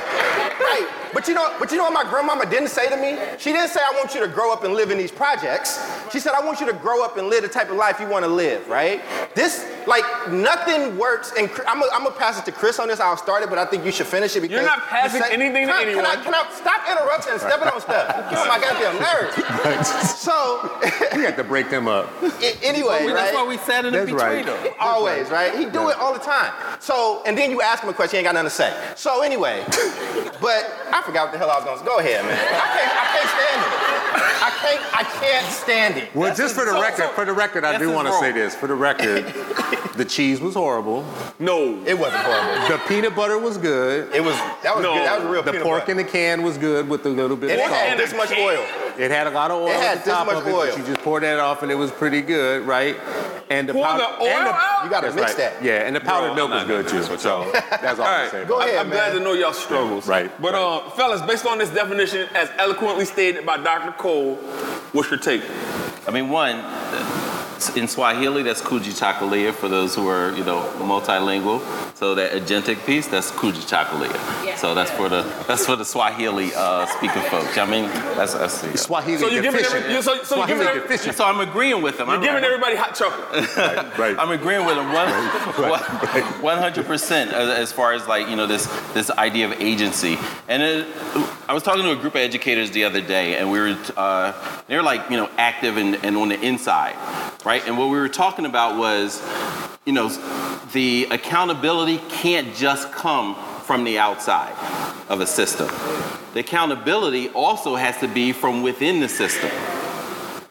right. But you know, but you know what my grandmama didn't say to me? She didn't say I want you to grow up and live in these projects. She said I want you to grow up and live the type of life you want to live, right? This, like, nothing works. And Chris- I'm gonna pass it to Chris on this. I'll start it, but I think you should finish it because You're not passing the sa- anything to Can I- anyone. Can I, can I stop interrupting and stepping on stuff? Get on my goddamn nerves. So, [LAUGHS] We have to break them up. [LAUGHS] anyway, Well, right? That's why we sat in That's between right. them. [LAUGHS] Always, right? He do it all the time. So, and then you ask him a question, he ain't got nothing to say. So anyway, but I forgot what the hell I was going to Go ahead, man. I can't, I can't stand it. I can't, I can't stand it. Well, just for the so- record, so- for the record, I this do want to say this. For the record, [LAUGHS] the cheese was horrible. No. It wasn't horrible. The peanut butter was good. It was, that was No. good. That was real The peanut pork butter. in the can was good with a little bit And of it salt. had this much oil. It had a lot of oil It had at the this top much of it, oil. but you just poured that off and it was pretty good, right? And the Pour powder, the oil and the, out? You got to That's mix right. that. Yeah, and the powdered Bro, milk I'm was not good too. So that's all All I'm right, saying. Go ahead, I'm, I'm glad man. to know y'all struggles. Right, But right. uh, fellas, based on this definition, as eloquently stated by Dr. Cole, what's your take? I mean, one, in Swahili, that's Kujichagulia for those who are, you know, multilingual. So that agentic piece, that's Kujichagulia. So that's for the that's for the Swahili uh, speaking folks. I mean, that's that's the, Swahili So you're giving deficient. every- you- so- so you're giving every- So I'm agreeing with them. You're I'm, giving everybody hot chocolate. [LAUGHS] Right. I'm agreeing with them one [LAUGHS] hundred percent as far as like you know this this idea of agency. And it, I was talking to a group of educators the other day, and we were uh, they were like you know active and, and on the inside, right? And what we were talking about was you know the accountability can't just come from the outside of a system. The accountability also has to be from within the system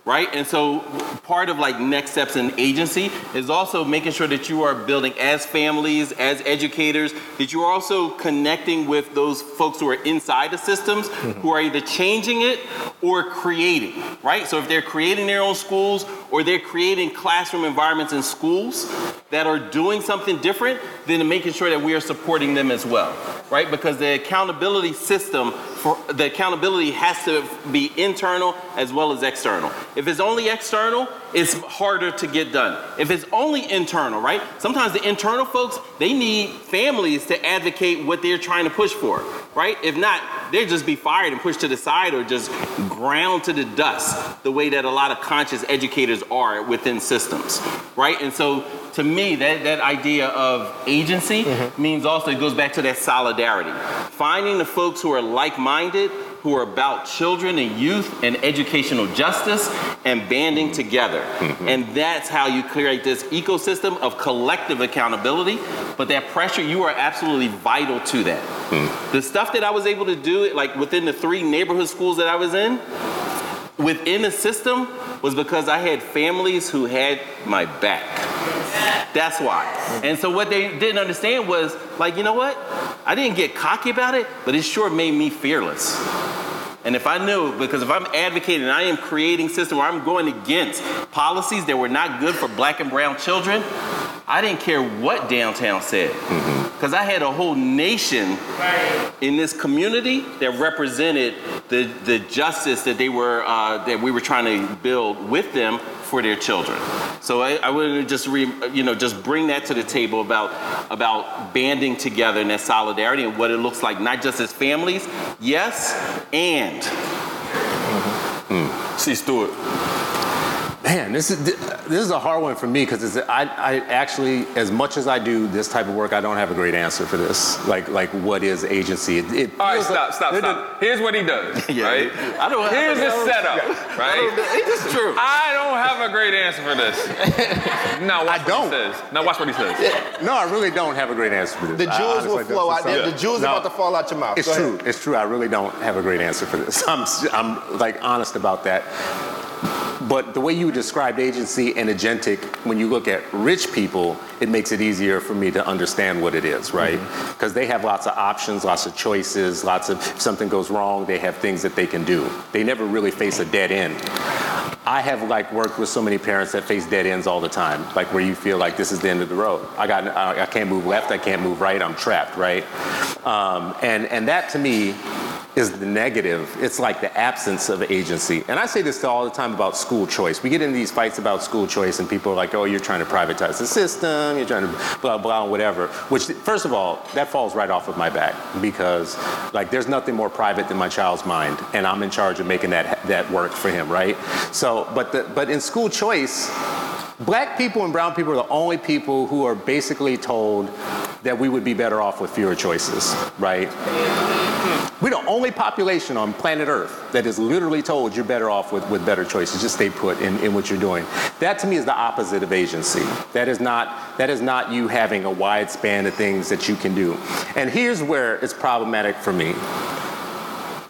right? And so part of like next steps in agency is also making sure that you are building as families, as educators, that you are also connecting with those folks who are inside the systems mm-hmm. who are either changing it or creating, right? So if they're creating their own schools or they're creating classroom environments in schools that are doing something different, then making sure that we are supporting them as well, right? Because the accountability system for the accountability has to be internal as well as external. If it's only external, it's harder to get done. If it's only internal, right? Sometimes the internal folks, they need families to advocate what they're trying to push for, right? If not, they'll just be fired and pushed to the side or just ground to the dust the way that a lot of conscious educators are within systems, right? And so to me, that, that idea of agency mm-hmm. means also it goes back to that solidarity. Finding the folks who are like minded who are about children and youth and educational justice and banding together. Mm-hmm. And that's how you create this ecosystem of collective accountability. But that pressure, you are absolutely vital to that. Mm. The stuff that I was able to do, like within the three neighborhood schools that I was in, within the system was because I had families who had my back. That's why. And so what they didn't understand was like, you know what? I didn't get cocky about it, but it sure made me fearless. And if I knew, because if I'm advocating, and I am creating system where I'm going against policies that were not good for black and brown children, I didn't care what downtown said. Because mm-hmm. I had a whole nation in this community that represented the, the justice that they were uh, that we were trying to build with them for their children. So I, I would just re, you know just bring that to the table about about banding together and that solidarity and what it looks like, not just as families, yes, and. Mm-hmm. See Stewart. Man, this is this is a hard one for me because I, I actually, as much as I do this type of work, I don't have a great answer for this. Like like what is agency? It, it All right, stop, stop, stop. Here's what he does. [LAUGHS] yeah. Right? I don't. Here's the setup. Yeah. Right? It's true. I don't have a great answer for this. [LAUGHS] now watch I don't. what he says. Now watch what he says. [LAUGHS] No, I really don't have a great answer for this. The jewels will flow out. The jewels no, about to fall out your mouth. It's true. It's true. I really don't have a great answer for this. I'm I'm like honest about that. But the way you described agency and agentic, when you look at rich people, it makes it easier for me to understand what it is, right? Because mm-hmm. they have lots of options, lots of choices, lots of, if something goes wrong, they have things that they can do. They never really face a dead end. I have like worked with so many parents that face dead ends all the time, like where you feel like this is the end of the road. I got, I, I can't move left, I can't move right, I'm trapped, right? Um, and and that to me is the negative. It's like the absence of agency. And I say this all the time about school choice. We get into these fights about school choice, and people are like, oh, you're trying to privatize the system, you're trying to blah, blah, whatever. Which, first of all, that falls right off of my back because, like, there's nothing more private than my child's mind, and I'm in charge of making that, that work for him, right? So, but, the, but in school choice, Black people and brown people are the only people who are basically told that we would be better off with fewer choices, right? We're the only population on planet Earth that is literally told you're better off with, with better choices. Just stay put in, in what you're doing. That to me is the opposite of agency. That is not that is not you having a wide span of things that you can do. And here's where it's problematic for me.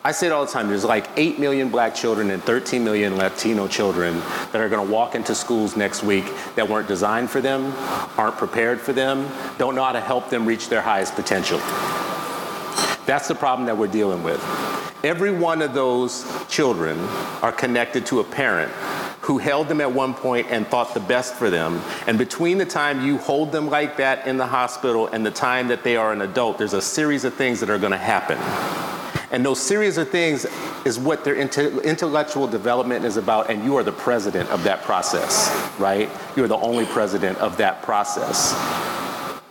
I say it all the time. There's like 8 million black children and 13 million Latino children that are going to walk into schools next week that weren't designed for them, aren't prepared for them, don't know how to help them reach their highest potential. That's the problem that we're dealing with. Every one of those children are connected to a parent who held them at one point and thought the best for them. And between the time you hold them like that in the hospital and the time that they are an adult, there's a series of things that are going to happen. And those series of things is what their intellectual development is about, and you are the president of that process, right? You're the only president of that process.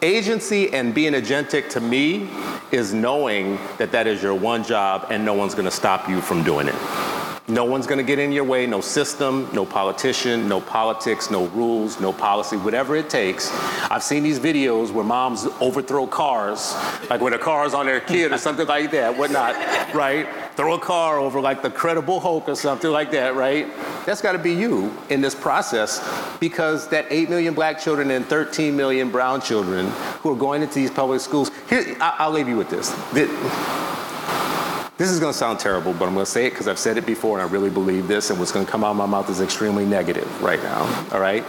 Agency and being agentic to me is knowing that that is your one job and no one's gonna stop you from doing it. No one's going to get in your way, no system, no politician, no politics, no rules, no policy, whatever it takes. I've seen these videos where moms overthrow cars, like when a car's on their kid or something like that, whatnot, right? Throw a car over like the Credible Hulk or something like that, right? That's got to be you in this process because that 8 million black children and 13 million brown children who are going into these public schools. Here, I- I'll leave you with this. This is going to sound terrible, but I'm going to say it because I've said it before and I really believe this, and what's going to come out of my mouth is extremely negative right now, all right?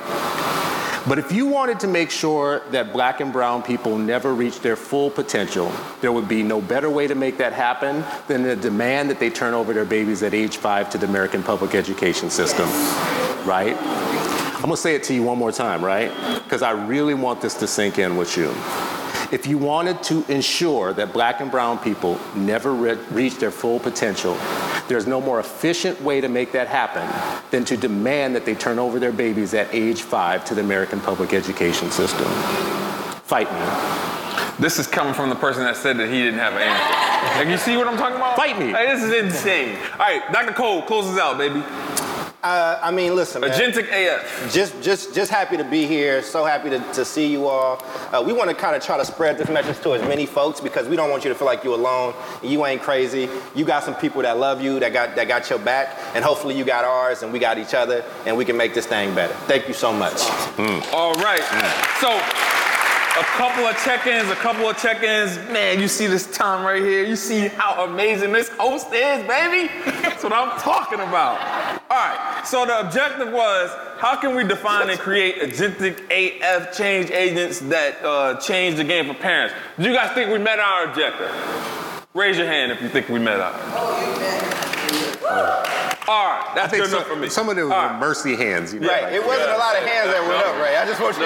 But if you wanted to make sure that black and brown people never reach their full potential, there would be no better way to make that happen than to demand that they turn over their babies at age five to the American public education system, right? I'm gonna say it to you one more time, right? Because I really want this to sink in with you. If you wanted to ensure that black and brown people never re- reach their full potential, there's no more efficient way to make that happen than to demand that they turn over their babies at age five to the American public education system. Fight me. This is coming from the person that said that he didn't have an answer. Like, you see what I'm talking about? Fight me. Hey, this is insane. All right, Dr. Cole, close us out, baby. Uh, I mean, listen, man. Agentic AF. just just just happy to be here so happy to, to see you all uh, we want to kind of try to spread this message to as many folks because we don't want you to feel like you're alone you ain't crazy you got some people that love you that got that got your back and hopefully you got ours and we got each other and we can make this thing better thank you so much All right. So, a couple of check-ins, a couple of check-ins. Man, you see this time right here. You see how amazing this host is, baby. That's what I'm talking about. All right. So the objective was, how can we define and create agentic AF change agents that uh, change the game for parents? Do you guys think we met our objective? Raise your hand if you think we met our. Oh, All right, that's good enough for me. some of them All were right. mercy hands. You know, right like- it wasn't a lot of hands that went up right i just want you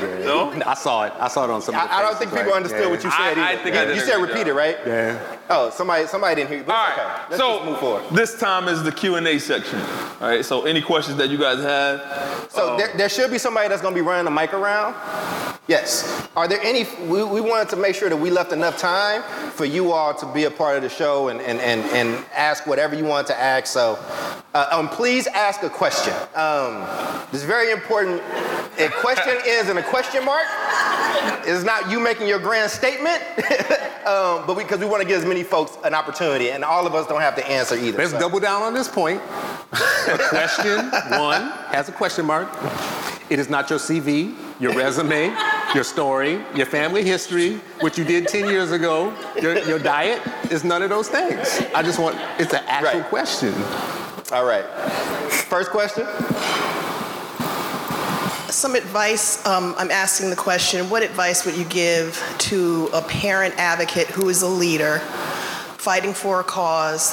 to know. No? [LAUGHS] I saw it. I saw it on some. of the I, I don't think people right? understood Yeah. what you said I either. think I did you said good repeat job. it right Yeah. oh somebody somebody didn't hear you but All it's right. okay let's so just move forward this time is the Q and A section. All right. So any questions that you guys have? So uh, there, there should be somebody that's going to be running the mic around. Yes. Are there any? We, we wanted to make sure that we left enough time for you all to be a part of the show and and and, and ask whatever you want to ask. So, uh, um, please ask a question. Um, it's very important. A question [LAUGHS] is in a question mark. It's not you making your grand statement, [LAUGHS] um, but because we, want to give as many folks an opportunity, and all of us don't have to answer either. Let's so. double down on this point. A [LAUGHS] question one has a question mark. It is not your CV, your resume, your story, your family history, what you did 10 years ago, your, your diet is none of those things. I just want, it's an actual Right. question. All right. First question. Some advice, um, I'm asking the question, what advice would you give to a parent advocate who is a leader fighting for a cause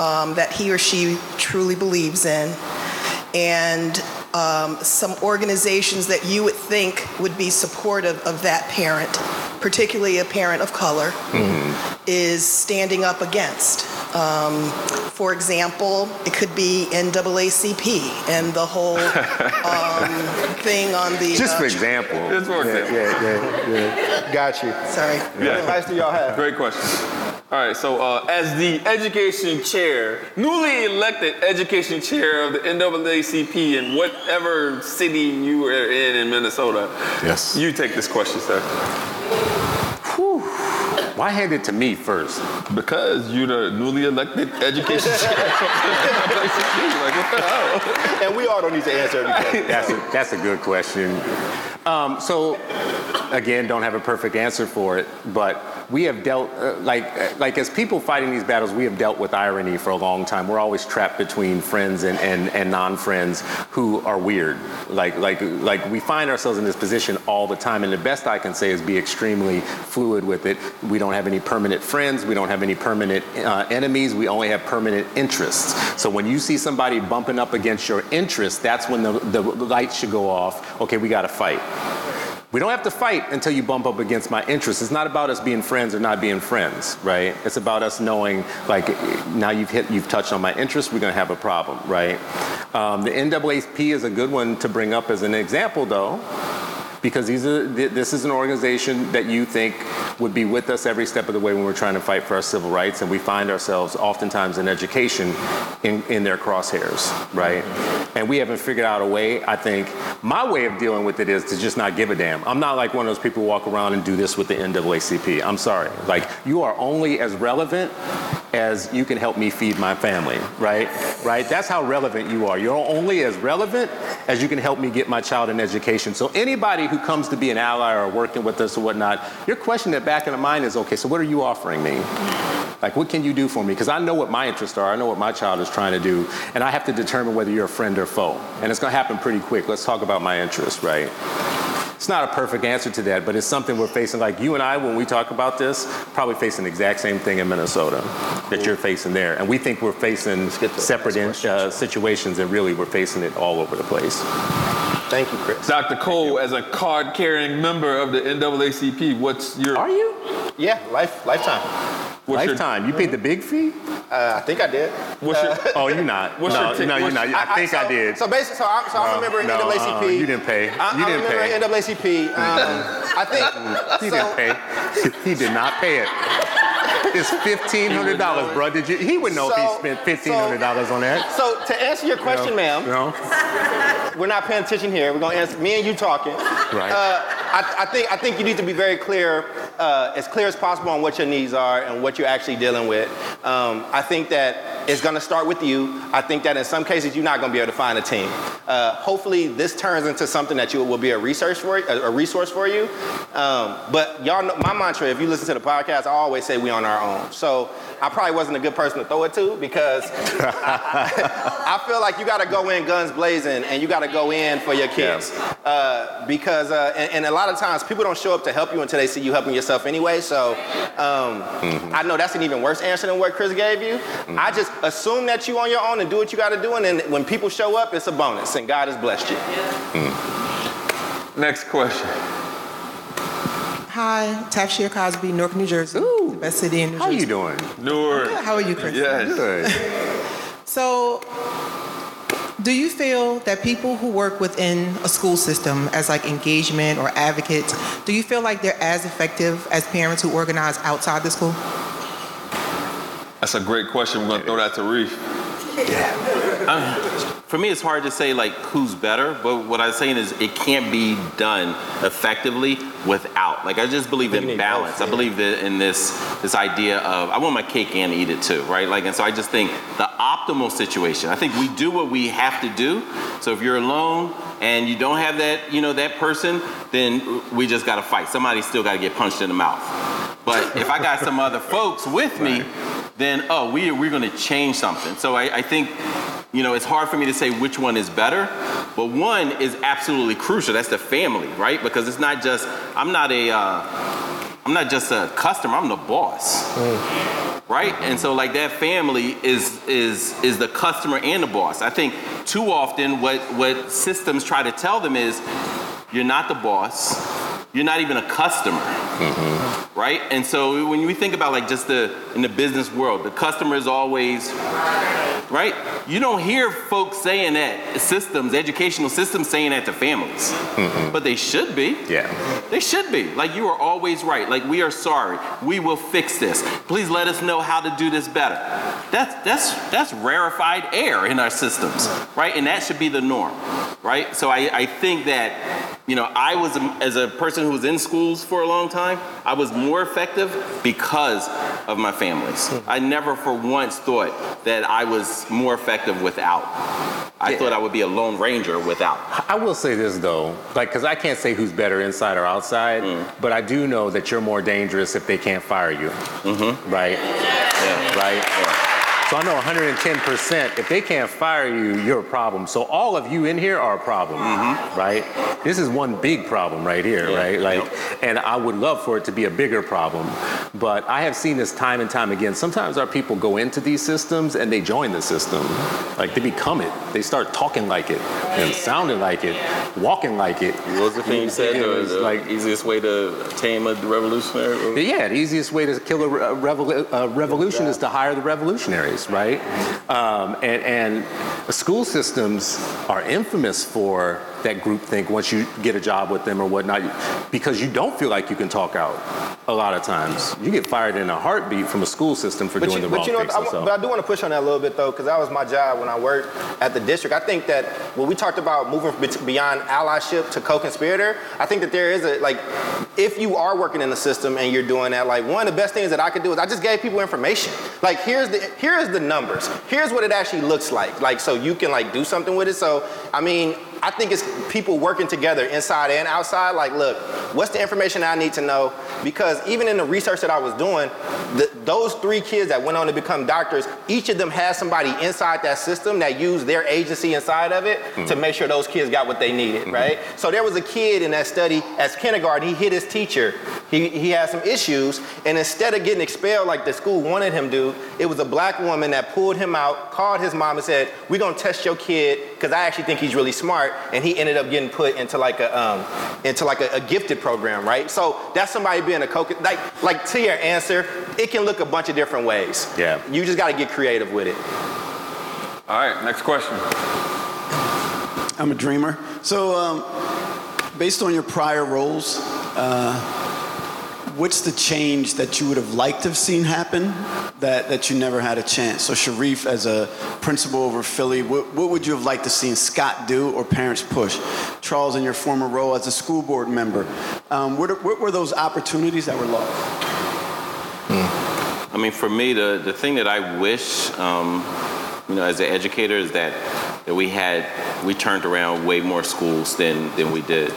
um, that he or she truly believes in and um, some organizations that you would think would be supportive of that parent, particularly a parent of color, is standing up against? Um, for example, it could be NAACP and the whole [LAUGHS] um, thing on the. Just uh, for example. Just for example. Yeah, yeah, yeah. Got you. Sorry. What advice do y'all have? Great question. All right, so uh, as the education chair, newly elected education chair of the NAACP in whatever city you are in in Minnesota, Yes. you take this question, sir. Why hand it to me first? Because you're the newly elected education [LAUGHS] chair of the NAACP. Like, what the hell? And we all don't need to answer every question. That's a, that's a good question. Um, so, again, don't have a perfect answer for it, but we have dealt, uh, like, uh, like as people fighting these battles, we have dealt with irony for a long time. We're always trapped between friends and, and, and non-friends who are weird. Like, like, like we find ourselves in this position all the time, and the best I can say is be extremely fluid with it. We don't have any permanent friends. We don't have any permanent uh, enemies. We only have permanent interests. So when you see somebody bumping up against your interests, that's when the, the lights should go off. Okay, we got to fight. We don't have to fight until you bump up against my interests. It's not about us being friends or not being friends, right? It's about us knowing, like, now you've hit, you've touched on my interests, we're gonna have a problem, right? Um, the NAACP is a good one to bring up as an example, though, because these are this is an organization that you think would be with us every step of the way when we're trying to fight for our civil rights, and we find ourselves oftentimes in education in, in their crosshairs, right? And we haven't figured out a way. I think my way of dealing with it is to just not give a damn. I'm not like one of those people who walk around and do this with the NAACP. I'm sorry. Like you are only as relevant as you can help me feed my family, right? Right? That's how relevant you are. You're only as relevant as you can help me get my child an education. So anybody who comes to be an ally or working with us or whatnot, your question at back in the mind is, okay, so what are you offering me? Like, what can you do for me? Because I know what my interests are. I know what my child is trying to do. And I have to determine whether you're a friend or foe. And it's going to happen pretty quick. Let's talk about my interests, right? It's not a perfect answer to that, but it's something we're facing. Like you and I, when we talk about this, probably facing the exact same thing in Minnesota that you're facing there. And we think we're facing separate in, uh, situations, and really we're facing it all over the place. Thank you, Chris. Dr. Cole, as a card carrying member of the NAACP, what's your. Are you? Yeah, life, lifetime. what's your- Lifetime. You paid the big fee? Uh, I think I did. What's your, [LAUGHS] Oh, you're not. What's no, your tick- no, you're not. I, think I, so, did. So basically, so I'm, so I'm a member of no, NAACP. uh-uh, you didn't pay. You I'm didn't a member pay. of Um, I think. He so, didn't pay. He did not pay it. It's fifteen hundred dollars, bro. Did you? He would know if he spent fifteen hundred dollars on that. So to answer your question, ma'am, You know? we're not paying attention here. We're gonna answer me and you talking. Right. Uh, I, I think I think you need to be very clear, uh, as clear as possible on what your needs are and what you're actually dealing with. Um, I think that it's gonna start with you. I think that in some cases you're not gonna be able to find a team. Uh, hopefully this turns into something that you will be a research for a, a resource for you. Um, but y'all know my mantra. If you listen to the podcast, I always say we on our own. So I probably wasn't a good person to throw it to because [LAUGHS] I feel like you got to go in guns blazing and you got to go in for your kids. Uh, because, uh, and, and a lot of times people don't show up to help you until they see you helping yourself anyway. So um, I know that's an even worse answer than what Chris gave you. I just assume that you on your own and do what you got to do. And then when people show up, it's a bonus and God has blessed you. next question. Hi, Tafshir Cosby, Newark, New Jersey. Ooh. The best city in New How Jersey. you doing? Newark. How are you, Chris? Yes. Good. [LAUGHS] So, do you feel that people who work within a school system as like engagement or advocates, do you feel like they're as effective as parents who organize outside the school? That's a great question. We're going to throw that to Reef. For me, it's hard to say like who's better, but what I'm saying is it can't be done effectively without. Like I just believe in balance. I believe in this this idea of I want my cake and eat it too, right? Like, and so I just think the optimal situation. I think we do what we have to do. So if you're alone and you don't have that, you know, that person, then we just got to fight. Somebody still got to get punched in the mouth. But if I got some other folks with me, [LAUGHS] then oh, we we're going to change something. So I, I think you know, it's hard for me to say which one is better, but one is absolutely crucial. That's the family, right? Because it's not just I'm not a uh, I'm not just a customer. I'm the boss, right? And so like that family is is is the customer and the boss. I think too often what what systems try to tell them is you're not the boss. You're not even a customer right? And so when we think about like just the in the business world, the customer is always right. You don't hear folks saying that systems, educational systems, saying that to families, mm-hmm. but they should be. Yeah. They should be. Like you are always right. Like we are sorry. We will fix this. Please let us know how to do this better. That's that's that's rarefied air in our systems, right? And that should be the norm, right? So I, I think that you know I was um, as a person who was in schools for a long time, I was more effective because of my families. Mm-hmm. I never for once thought that I was more effective without. I thought I would be a lone ranger without. I will say this though, like, because I can't say who's better inside or outside, mm. but I do know that you're more dangerous if they can't fire you. Mm-hmm. Right? Yeah. Right? So I know 110%, if they can't fire you, you're a problem. So all of you in here are a problem, mm-hmm. right? This is one big problem right here, right? Like, and I would love for it to be a bigger problem, but I have seen this time and time again. Sometimes our people go into these systems and they join the system, like they become it. They start talking like it and sounding like it, walking like it. What was the thing you said? It The, the like- easiest way to tame a revolutionary? Yeah, the easiest way to kill a, a revolu- a revolution is to hire the revolutionaries, right? Um, and, and school systems are infamous for that group think once you get a job with them or whatnot, because you don't feel like you can talk out a lot of times. You get fired in a heartbeat from a school system for But doing you, the wrong you know, things. what, I, but I do want to push on that a little bit though, because that was my job when I worked at the district. I think that when we talked about moving beyond allyship to co-conspirator, I think that there is a like, if you are working in the system and you're doing that, like one of the best things that I could do is I just gave people information. Like here's the here's the numbers. Here's what it actually looks like. Like so you can like do something with it. So I mean, I think it's people working together inside and outside. Like, look, what's the information I need to know? Because even in the research that I was doing, the, those three kids that went on to become doctors, each of them has somebody inside that system that used their agency inside of it to mm-hmm. make sure those kids got what they needed, mm-hmm. right? So there was a kid in that study as kindergarten, he hit his teacher. He, he had some issues, and instead of getting expelled like the school wanted him to, it was a black woman that pulled him out, called his mom and said, we're gonna test your kid, because I actually think he's really smart, and he ended up getting put into like a, um, into like a, a gifted program, right? So that's somebody being a co, like, like to your answer, it can look a bunch of different ways. Yeah. You just gotta get creative with it. All right, next question. I'm a dreamer. So, um, based on your prior roles, uh, what's the change that you would have liked to have seen happen that, that you never had a chance? So, Sharif, as a principal over Philly, what, what would you have liked to seen Scott do or parents push? Charles, in your former role as a school board member, um, what, what were those opportunities that were lost? I mean, for me, the, the thing that I wish, um, you know, as an educator is that, that we had, we turned around way more schools than, than we did.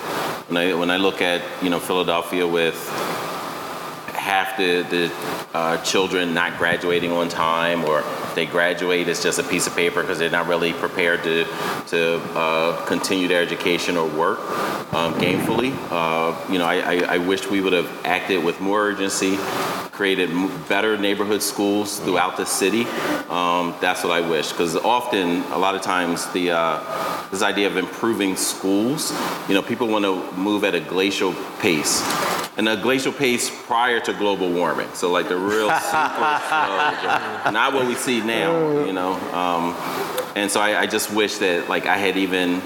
When I, when I look at, you know, Philadelphia with half the, the uh, children not graduating on time or they graduate it's just a piece of paper because they're not really prepared to, to uh, continue their education or work um, gainfully. Uh, you know, I, I, I wish we would have acted with more urgency, created better neighborhood schools throughout the city. Um, that's what I wish because often, a lot of times, the uh, this idea of improving schools, you know, people want to move at a glacial pace and a glacial pace prior to global warming. So like the real [LAUGHS] super slow, not what we see now, you know. Um, and so I, I just wish that like I had even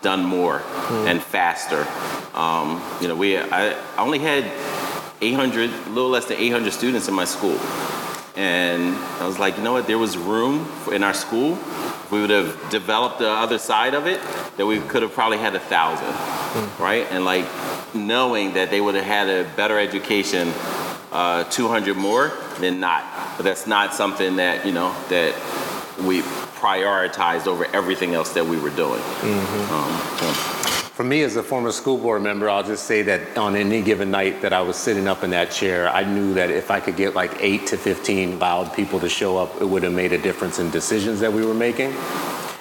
done more and faster. Um, you know, we I, I only had 800, a little less than 800 students in my school. And I was like, you know what, there was room in our school. If we would have developed the other side of it, that we could have probably had a thousand, right? And like knowing that they would have had a better education, uh, 200 more than not. But that's not something that, you know, that we prioritized over everything else that we were doing. Um, so. For me, as a former school board member, I'll just say that on any given night that I was sitting up in that chair, I knew that if I could get like eight to 15 loud people to show up, it would have made a difference in decisions that we were making.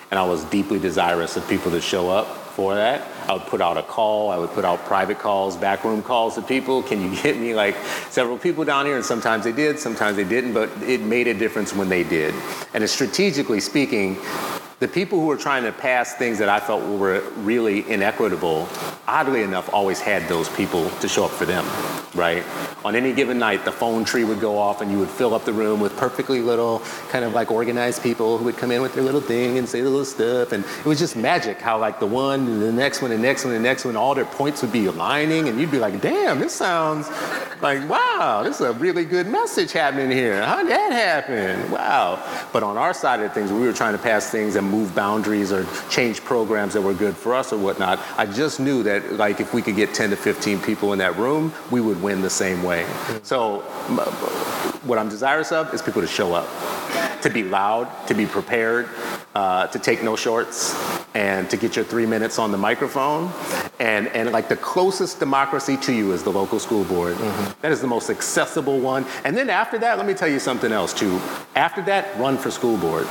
And I was deeply desirous of people to show up for that. I would put out a call, I would put out private calls, backroom calls to people. Can you get me like several people down here? And sometimes they did, sometimes they didn't, but it made a difference when they did. And strategically speaking, the people who were trying to pass things that I felt were really inequitable, oddly enough, always had those people to show up for them, right? On any given night, the phone tree would go off and you would fill up the room with perfectly little, kind of like organized people who would come in with their little thing and say the little stuff. And it was just magic how, like, the one, the next one, the next one, the next one, all their points would be aligning. And you'd be like, damn, this sounds like, wow, this is a really good message happening here. How did that happen? Wow. But on our side of things, we were trying to pass things and move boundaries or change programs that were good for us or whatnot. I just knew that, like, if we could get 10 to 15 people in that room, we would win the same way. So, what I'm desirous of is people to show up, to be loud, to be prepared, uh, to take no shorts, and to get your three minutes on the microphone. And, and like the closest democracy to you is the local school board. That is the most accessible one. And then after that, let me tell you something else too. After that, run for school board,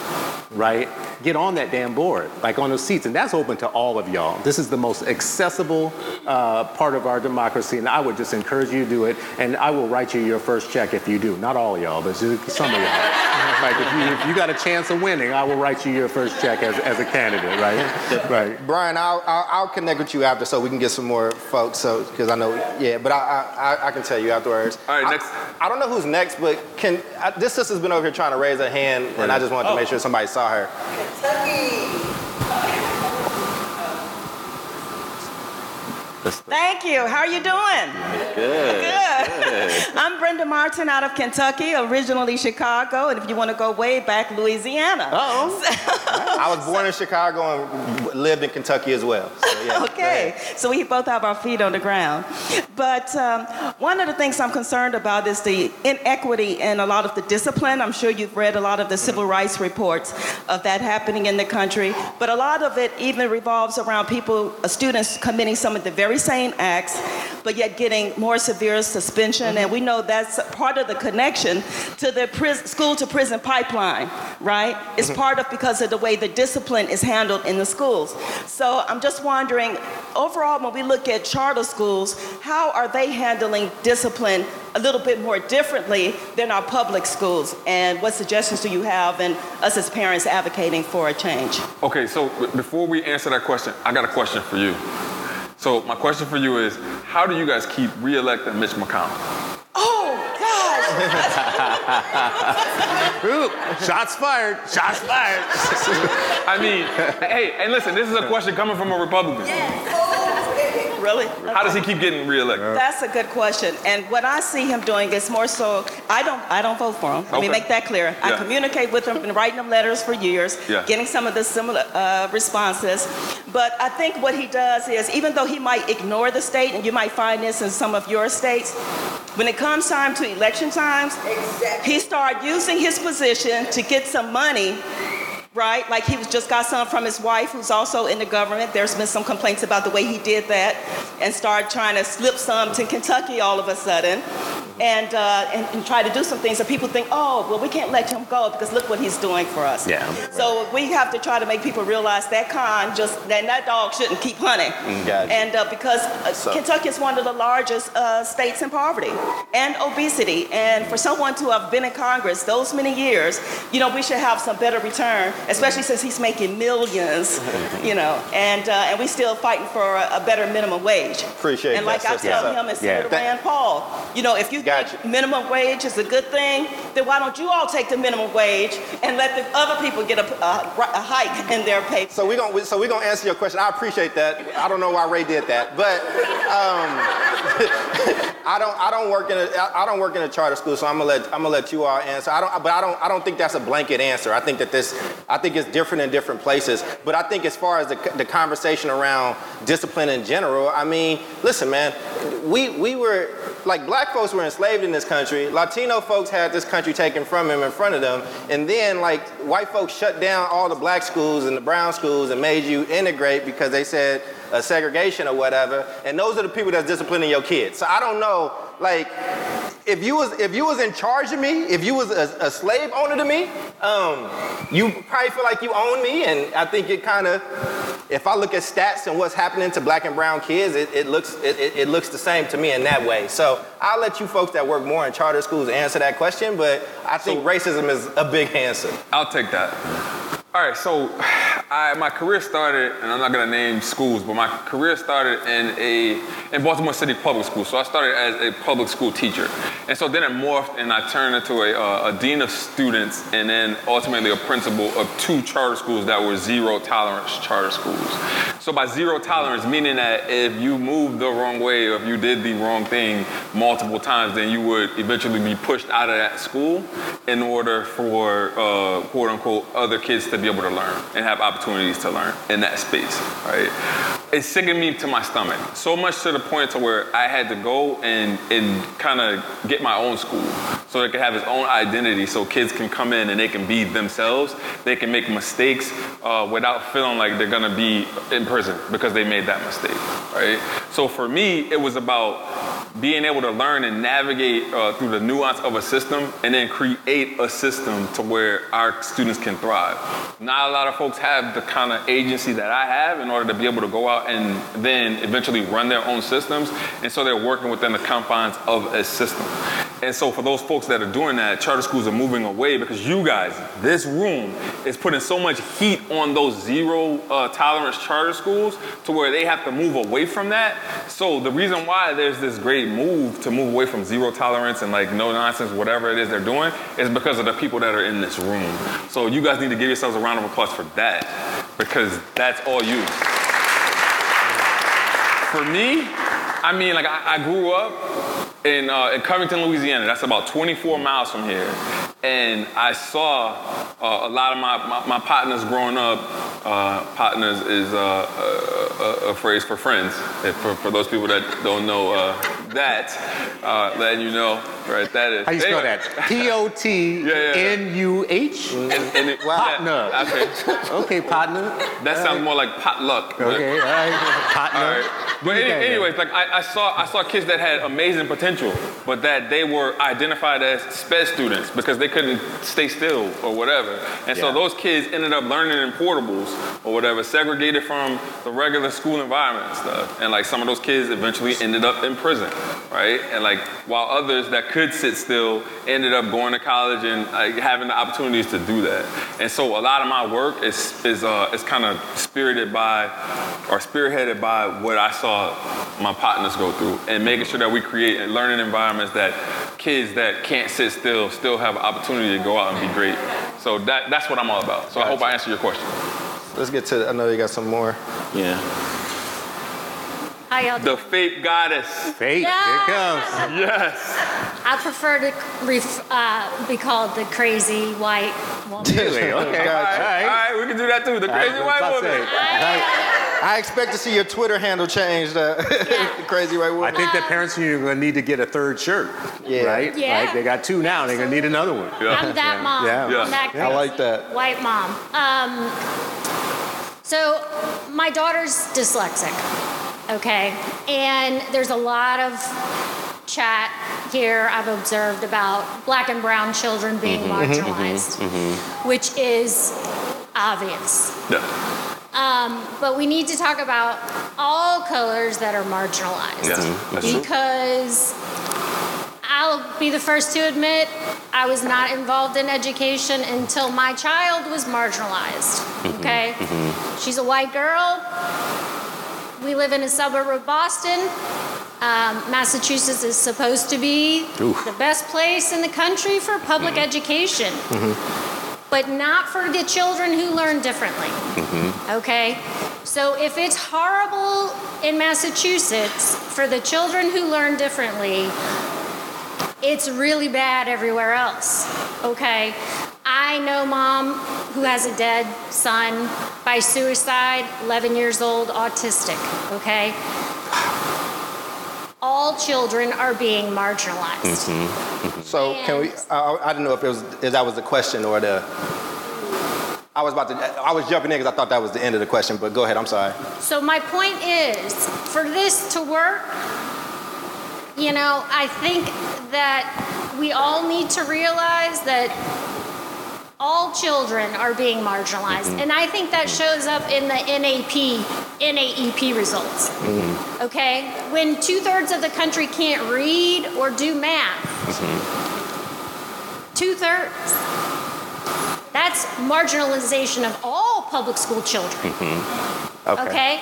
right? Get on that damn board, like on those seats. And that's open to all of y'all. This is the most accessible uh, part of our democracy. And I would just encourage you to do it. And I will write you your first check if you do. Not all of y'all, but some of y'all. [LAUGHS] like if you, if you got a chance of winning, I will write you your first check as, as a candidate, right? [LAUGHS] right. Brian, I'll, I'll, I'll connect with you after so we can get some more folks. So because I know, yeah, but I, I, I- I can tell you afterwards. All right, I- next. I, don't know who's next, but can I, this sister's been over here trying to raise her hand, and I just wanted to make sure somebody saw her. aqui. Thank you. How are you doing? Good. Good. I'm Brenda Martin out of Kentucky, originally Chicago, and if you want to go way back, Louisiana. Oh. [LAUGHS] I was born in Chicago and lived in Kentucky as well. So, yeah, okay, so we both have our feet on the ground. But um, one of the things I'm concerned about is the inequity in a lot of the discipline. I'm sure you've read a lot of the civil rights reports of that happening in the country, but a lot of it even revolves around people, uh, students committing some of the very same acts, but yet getting more severe suspension. And we know that's part of the connection to the pris- school to prison pipeline, right? It's mm-hmm. part of because of the way the discipline is handled in the schools. So I'm just wondering, overall, when we look at charter schools, how are they handling discipline a little bit more differently than our public schools? And what suggestions do you have and us as parents advocating for a change? Okay, so before we answer that question, I got a question for you. So my question for you is, how do you guys keep re-electing Mitch McConnell? Oh, gosh! [LAUGHS] Oop, shots fired. Shots fired. [LAUGHS] I mean, hey, and listen, this is a question coming from a Republican. Oh, really? How does he keep getting re-elected? That's a good question. And what I see him doing is more so I don't I don't vote for him. Let me make that clear. I communicate with him, been writing him letters for years, Yeah. getting some of the similar uh, responses. But I think what he does is even though he might ignore the state, and you might find this in some of your states, when it comes time to election times, exactly. he started using his position to get some money right? Like he was just got some from his wife, who's also in the government. There's been some complaints about the way he did that, and started trying to slip some to Kentucky all of a sudden, and uh, and, and try to do some things that people think, oh, well, we can't let him go because look what he's doing for us. Yeah. So we have to try to make people realize that con just that that dog shouldn't keep hunting. Gotcha. And uh, because uh, So- Kentucky is one of the largest uh, states in poverty and obesity, and for someone to have been in Congress those many years, you know, we should have some better return, especially since he's making millions, you know, and uh, and we still fighting for a, a better minimum wage. Appreciate And that, like I sister. tell Yeah. him and Yeah. Senator Rand Paul, you know, if you Gotcha. think minimum wage is a good thing, then why don't you all take the minimum wage and let the other people get a, a, a hike in their pay? So we're gonna so we gonna answer your question. I appreciate that. I don't know why Ray did that, but um, [LAUGHS] I don't I don't work in a I I don't work in a charter school, so I'm gonna let I'm gonna let you all answer. I don't but I don't I don't think that's a blanket answer. I think that this I think it's different in different places. But I think as far as the, the conversation around discipline in general, I mean, listen, man, we we were like black folks were enslaved in this country. Latino folks had this country taken from them in front of them, and then like white folks shut down all the black schools and the brown schools and made you integrate because they said uh, segregation or whatever. And those are the people that's disciplining your kids. So I don't know, like, if you was if you was in charge of me, if you was a, a slave owner to me, um, you probably feel like you own me. And I think it kind of, if I look at stats and what's happening to black and brown kids, it, it looks it, it, it looks the same to me in that way. So I'll let you folks that work more in charter schools answer that question. But I think racism is a big answer. I'll take that. All right, so I, my career started, and I'm not gonna name schools, but my career started in a in Baltimore City public school. So I started as a public school teacher, and so then it morphed, and I turned into a, uh, a dean of students, and then ultimately a principal of two charter schools that were zero tolerance charter schools. So by zero tolerance, meaning that if you moved the wrong way or if you did the wrong thing multiple times, then you would eventually be pushed out of that school in order for uh, quote unquote other kids to be able to learn and have opportunities to learn in that space, right? It sickened me to my stomach so much to the point to where I had to go and, and kind of get my own school so it could have its own identity so kids can come in and they can be themselves. They can make mistakes uh, without feeling like they're gonna be in prison because they made that mistake, right? So for me, it was about being able to learn and navigate uh, through the nuance of a system and then create a system to where our students can thrive. Not a lot of folks have the kind of agency that I have in order to be able to go out and then eventually run their own systems. And so they're working within the confines of a system. And so for those folks that are doing that, charter schools are moving away because you guys, this room, is putting so much heat on those zero uh, tolerance charter schools to where they have to move away from that. So the reason why there's this great move to move away from zero tolerance and like no nonsense, whatever it is they're doing, is because of the people that are in this room. So you guys need to give yourselves a round of applause for that because that's all you. For me, I mean, like I, I grew up in, uh, in Covington, Louisiana. That's about 24 miles from here. And I saw uh, a lot of my, my, my partners growing up. Uh, partners is uh, a, a, a phrase for friends. If for, for those people that don't know uh, that, uh, letting you know, right? That is. How you spell Anyway. that? P O T N U H? [LAUGHS] And, and it, Partner. okay. Okay, partner. That sounds more like potluck. Okay, all right. Partner. But any, anyways, like I, I saw, I saw kids that had amazing potential, but that they were identified as sped students because they couldn't stay still or whatever. And so those kids ended up learning in portables or whatever, segregated from the regular school environment and stuff. And like some of those kids eventually ended up in prison, right? And like while others that could sit still ended up going to college and like, having the opportunities to do that. And so a lot of my work is is uh, is kind of spirited by or spearheaded by what I saw my partners go through and making sure that we create learning environments that kids that can't sit still still have an opportunity to go out and be great. So that that's what I'm all about. So I hope I answered your question. Let's get to. I know you got some more. Yeah. How y'all The doing? fate goddess. Fate, Yeah. here it comes. Yes. I prefer to ref, uh, be called the crazy white woman. [LAUGHS] Really? Okay. All right, all All right. right, we can do that too. The crazy I was white about to woman. Say, I expect to see your Twitter handle changed. Uh, the [LAUGHS] crazy white woman. I think that parents are going to need to get a third shirt, Yeah. right? Yeah. Like they got two now, they're going to need another one. Yeah. I'm that mom. Yeah. Yeah. I'm that I like that. White mom. Um, so my daughter's dyslexic, okay? And there's a lot of chat here I've observed about black and brown children being marginalized, which is obvious. Yeah. Um, but we need to talk about all colors that are marginalized. Yes, mm-hmm. that's true. Mm-hmm. because I'll be the first to admit I was not involved in education until my child was marginalized. Mm-hmm. Okay? She's a white girl. We live in a suburb of Boston. Um, Massachusetts is supposed to be the best place in the country for public education but not for the children who learn differently. Mm-hmm. Okay? So if it's horrible in Massachusetts for the children who learn differently, it's really bad everywhere else. Okay? I know mom who has a dead son by suicide, 11 years old, autistic. Okay? All children are being marginalized. Mm-hmm. So can we? I, I didn't know if it was if that was the question or the. I was about to. I was jumping in because I thought that was the end of the question. But go ahead. I'm sorry. So my point is, for this to work, you know, I think that we all need to realize that all children are being marginalized, mm-hmm. and I think that shows up in the NAP, NAEP results. Mm-hmm. Okay, when two thirds of the country can't read or do math, mm-hmm. two thirds. That's marginalization of all public school children. Okay. Okay?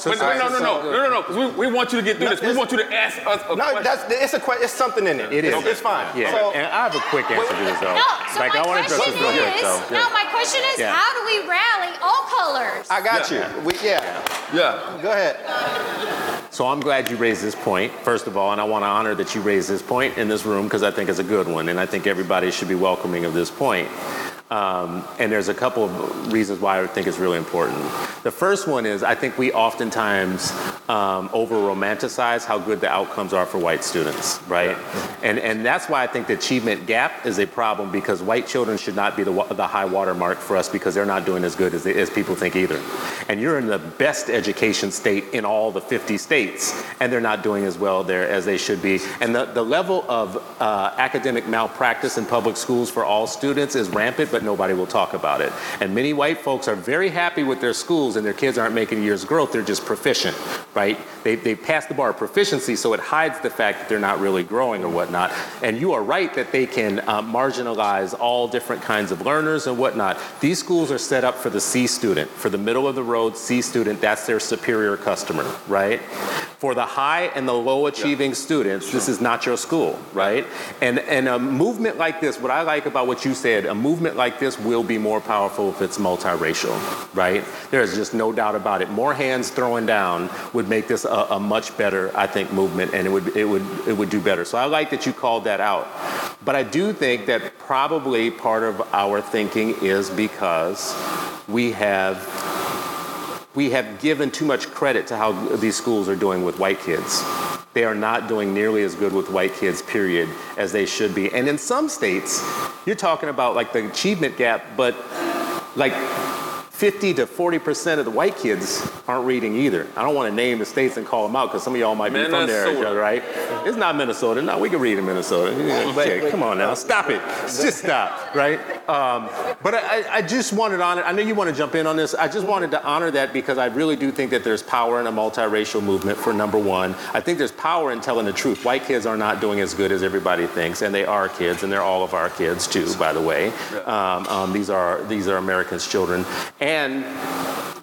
So, but no, no, no, no, no, no, no, 'cause we, we want you to get through No, this. We want you to ask us a No, question. that's it's a que- it's something in it. It is. It's, it's fine. Yeah, So, and I have a quick answer to this though. No, so like my I want to question address this real quick is, though. no, my question is, Yeah. how do we rally all colors? I got you. We, yeah. yeah. Go ahead. So I'm glad you raised this point, first of all, and I want to honor that you raised this point in this room because I think it's a good one, and I think everybody should be welcoming of this point. Um, and there's a couple of reasons why I think it's really important. The first one is I think we oftentimes um, over romanticize how good the outcomes are for white students, right? And, and that's why I think the achievement gap is a problem because white children should not be the, the high water mark for us because they're not doing as good as, they, as people think either. And you're in the best education state in all the 50 states, and they're not doing as well there as they should be. And the, the level of uh, academic malpractice in public schools for all students is rampant, but nobody will talk about it. And many white folks are very happy with their schools, and their kids aren't making a year's growth, they're just proficient, right? They, they passed the bar of proficiency, so it hides the fact that they're not really growing or whatnot. And you are right that they can uh, marginalize all different kinds of learners and whatnot. These schools are set up for the C student, for the middle of the road C student, that's their superior customer, right? For the high and the low achieving students, this is not your school, right? And and a movement like this, what I like about what you said, a movement like this will be more powerful if it's multiracial, right? There is just no doubt about it. More hands throwing down would make this a, a much better, I think, movement, and it would it would it would do better. So I like that you called that out. But I do think that probably part of our thinking is because we have we have given too much credit to how these schools are doing with white kids. They are not doing nearly as good with white kids, period, as they should be. And in some states, you're talking about like the achievement gap, but like 50 to 40 percent of the white kids aren't reading either. I don't want to name the states and call them out because some of y'all might be from there, right? It's not Minnesota. No, we can read in Minnesota. [LAUGHS] Come on now, stop it. Just stop, right? Um, but I, I just wanted to honor. I know you want to jump in on this. I just wanted to honor that because I really do think that there's power in a multiracial movement. For number one, I think there's power in telling the truth. White kids are not doing as good as everybody thinks, and they are kids, and they're all of our kids too, by the way. Um, um, these are these are Americans' children, and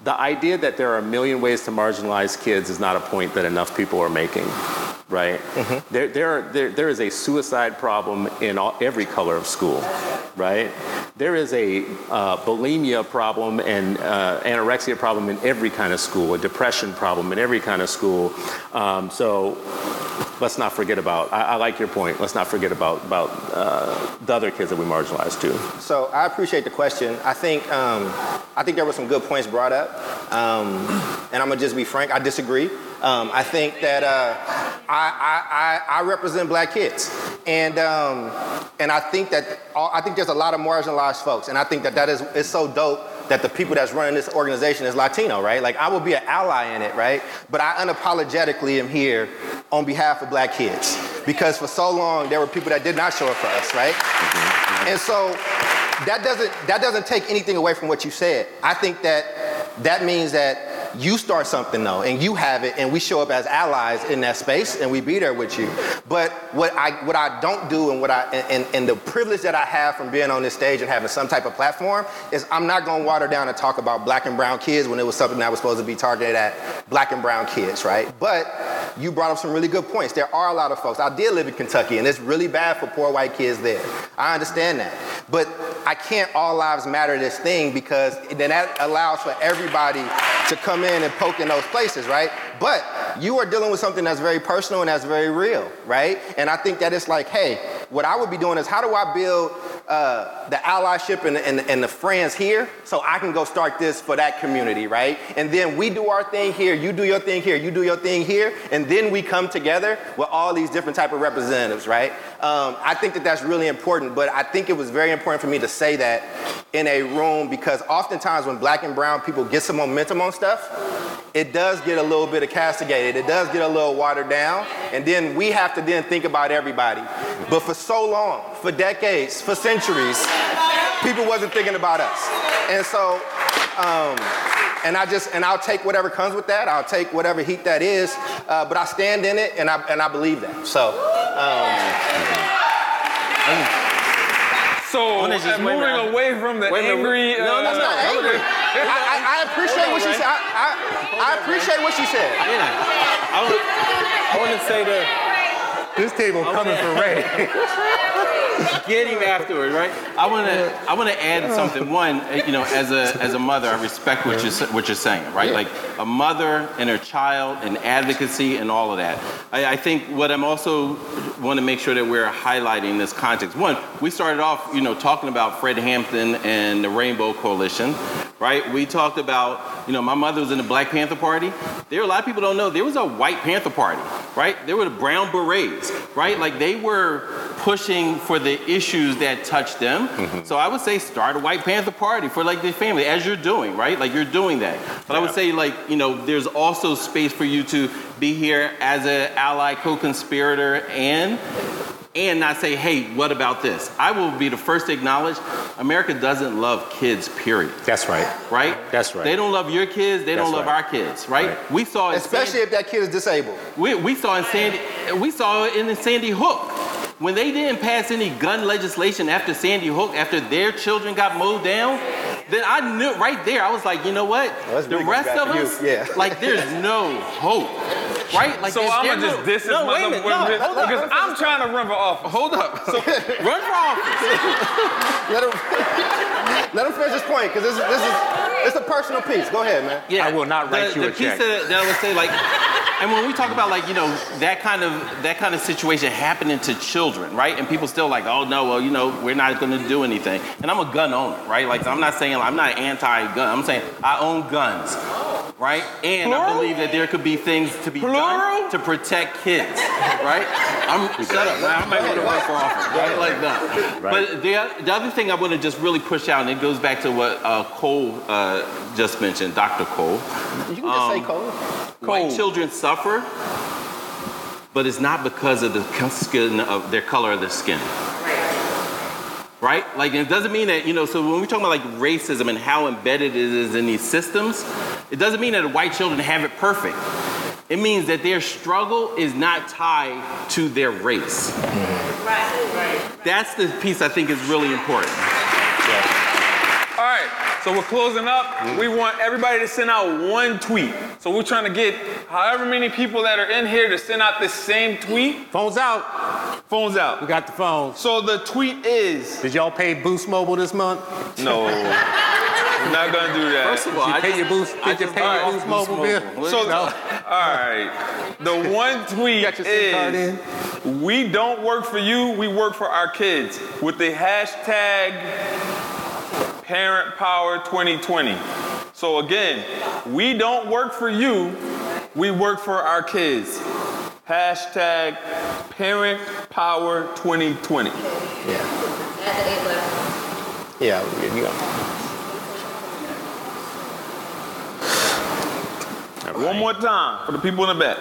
the idea that there are a million ways to marginalize kids is not a point that enough people are making, right? There, there, are, there, there is a suicide problem in all, every color of school, right? There is a uh, bulimia problem and uh, anorexia problem in every kind of school, a depression problem in every kind of school. Um, so let's not forget about, I, I like your point, let's not forget about, about uh, the other kids that we marginalize too. So I appreciate the question. I think um, I think there were some good points brought up, um, and I'm gonna just be frank. I disagree. Um, I think that uh, I, I, I, I represent black kids, and um, and I think that all, I think there's a lot of marginalized folks, and I think that that is it's so dope that the people that's running this organization is Latino, right? Like I will be an ally in it, right? But I unapologetically am here on behalf of black kids because for so long there were people that did not show up for us, right? And so that doesn't that doesn't take anything away from what you said. I think that that means that you start something though, and you have it, and we show up as allies in that space, and we be there with you. But what I what I don't do, and what I and, and the privilege that I have from being on this stage and having some type of platform is I'm not going to water down and talk about black and brown kids when it was something that was supposed to be targeted at black and brown kids, right? But you brought up some really good points. There are a lot of folks. I did live in Kentucky, and it's really bad for poor white kids there. I understand that, but I can't all lives matter this thing because then that allows for everybody to come in and poke in those places, right? But you are dealing with something that's very personal and that's very real, right? And I think that it's like, hey, what I would be doing is how do I build uh, the allyship and, and, and the friends here so I can go start this for that community, right? And then we do our thing here, you do your thing here, you do your thing here, and then we come together with all these different type of representatives, right? Um, I think that that's really important, but I think it was very important for me to say that in a room because oftentimes when black and brown people get some momentum on stuff, it does get a little bit of castigated. It does get a little watered down. And then we have to then think about everybody. But for so long, for decades, for centuries, people wasn't thinking about us. And so, um, and I just, and I'll take whatever comes with that. I'll take whatever heat that is. Uh, but I stand in it and I, and I believe that. So, um, So, just- uh, moving away from the Wait a angry. No, that's uh, not angry. I, I, I appreciate what she said. I, I, I appreciate what she said. Yeah. I want, I want to say that This table coming for Ray. [LAUGHS] get him afterward, right? I want to I want to add something. One, uh, you know, as a as a mother, I respect what you're what you're saying, right? Like a mother and her child and advocacy and all of that. I, I think what I'm also want to make sure that we're highlighting this context. One, we started off, you know, talking about Fred Hampton and the Rainbow Coalition, right? We talked about, you know, my mother was in the Black Panther Party. There, a lot of people don't know there was a White Panther Party, right? There were the Brown Berets, right? Like they were pushing for the issues that touched them. Mm-hmm. So I would say start a White Panther Party for like the family, as you're doing, right? Like you're doing that. But I would say like, you know, there's also space for you to be here as an ally, co-conspirator, and and not say, hey, what about this? I will be the first to acknowledge America doesn't love kids, period. That's right. Right? That's right. They don't love your kids, they don't love right. our kids, right? Right. We saw in Especially if that kid is disabled. we, we saw in Sandy, we saw it in Sandy Hook. When they didn't pass any gun legislation after Sandy Hook, after their children got mowed down, then I knew right there. I was like, you know what? Well, the rest of you. us, Yeah. [LAUGHS] like, there's no hope. right? Like so there's I'm gonna just diss this No, wait a motherfucker minute. No, with- hold up. because I'm trying to run for office. Hold up. So [LAUGHS] run for office. [LAUGHS] Let him, let him finish his point, because this is, this is, it's a personal piece. Go ahead, man. Yeah, I will not write the, you the a piece check. That, that I would say, like, and when we talk about like you know that kind of that kind of situation happening to children, right? And people still like, oh no, well you know we're not going to do anything. And I'm a gun owner, right? Like I'm not saying I'm not anti-gun. I'm saying I own guns, right? And I believe that there could be things to be done to protect kids, right? I'm [LAUGHS] shut up, man. I'm not going to run for office, right? Like that. But the, the other thing I want to just really push out, and it goes back to what uh, Cole uh, just mentioned, Dr. Cole. You can just say Um, Cole. White children suffer, but it's not because of the skin of their color of their skin. Right? Like it doesn't mean that, you know, so when we talk about like racism and how embedded it is in these systems, it doesn't mean that white children have it perfect. It means that their struggle is not tied to their race. Mm-hmm. Right. Right. That's the piece I think is really important. All right, so we're closing up. We want everybody to send out one tweet. So we're trying to get however many people that are in here to send out the same tweet. Phones out. Phones out. We got the phones. So the tweet is Did y'all pay Boost Mobile this month? no. We're not gonna do that. First of all, Did you I pay just- your Boost? I Did you pay bought your Boost Boost Mobile bill? So, No. all right. The one tweet got your SIM card is we don't work for you, we work for our kids with the hashtag Parent Power 2020. So again, we don't work for you, we work for our kids. Hashtag Parent Power 2020. Yeah, Yeah, you go. One more time for the people in the back.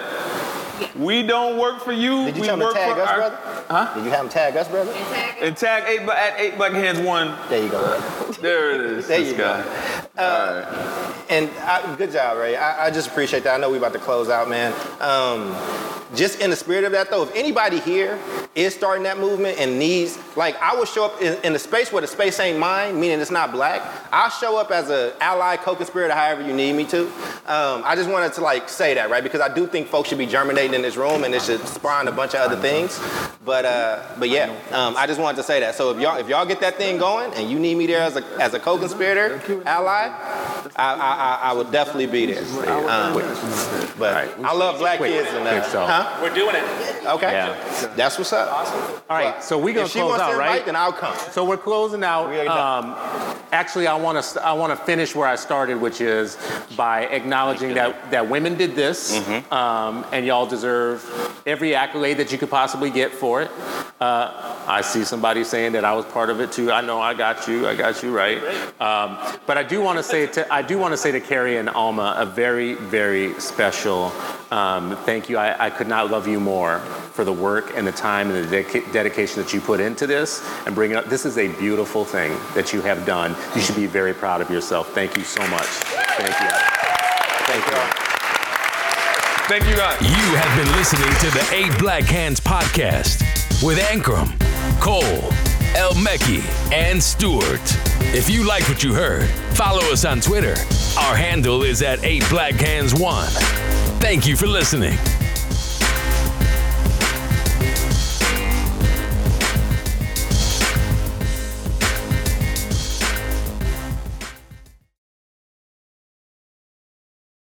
We don't work for you, you we tell him to work for us, our brother? Huh? Did you have him tag us, brother? and tag eight Bla- at eight black hands one. There you go. brother. There it is. There this you go. guy. And I, good job, Ray. I, I just appreciate that. I know we about to close out, man. Um, just in the spirit of that, though, if anybody here is starting that movement and needs, like, I will show up in, in the space where the space ain't mine, meaning it's not black. I'll show up as an ally, co-conspirator, however you need me to. Um, I just wanted to like say that, right? Because I do think folks should be germinating in this room, and it should spawn a bunch of other things. But, uh, but yeah, um, I just wanted to say that. So if y'all, if y'all get that thing going, and you need me there as a as a co-conspirator, ally, I, I, I, I would definitely be there. Um, but I love black Quick, kids and uh, quick, so- huh? We're doing it. Okay, Yeah. that's what's up. Awesome. All right, so we're gonna if she close wants out, to invite, right? then I'll come. So we're closing out. We Um, actually, I want to I want to finish where I started, which is by acknowledging that that women did this, Mm-hmm. um, and y'all deserve every accolade that you could possibly get for it. Uh, I see somebody saying that I was part of it too. I know I got you. I got you right. Um, but I do want to say to I do want to say to Keri and Alma a very very special um, thank you. I, I could not love you more for the work and the time and the dedica- dedication that you put into this and bring up. This is a beautiful thing that you have done. You should be very proud of yourself. Thank you so much. Thank you. Thank you. Thank you guys. You have been listening to the Eight Black Hands podcast with Ankrum, Cole, El Mekki, and Stewart. If you like what you heard, follow us on Twitter. Our handle is at 8 Black Hands 1. Thank you for listening.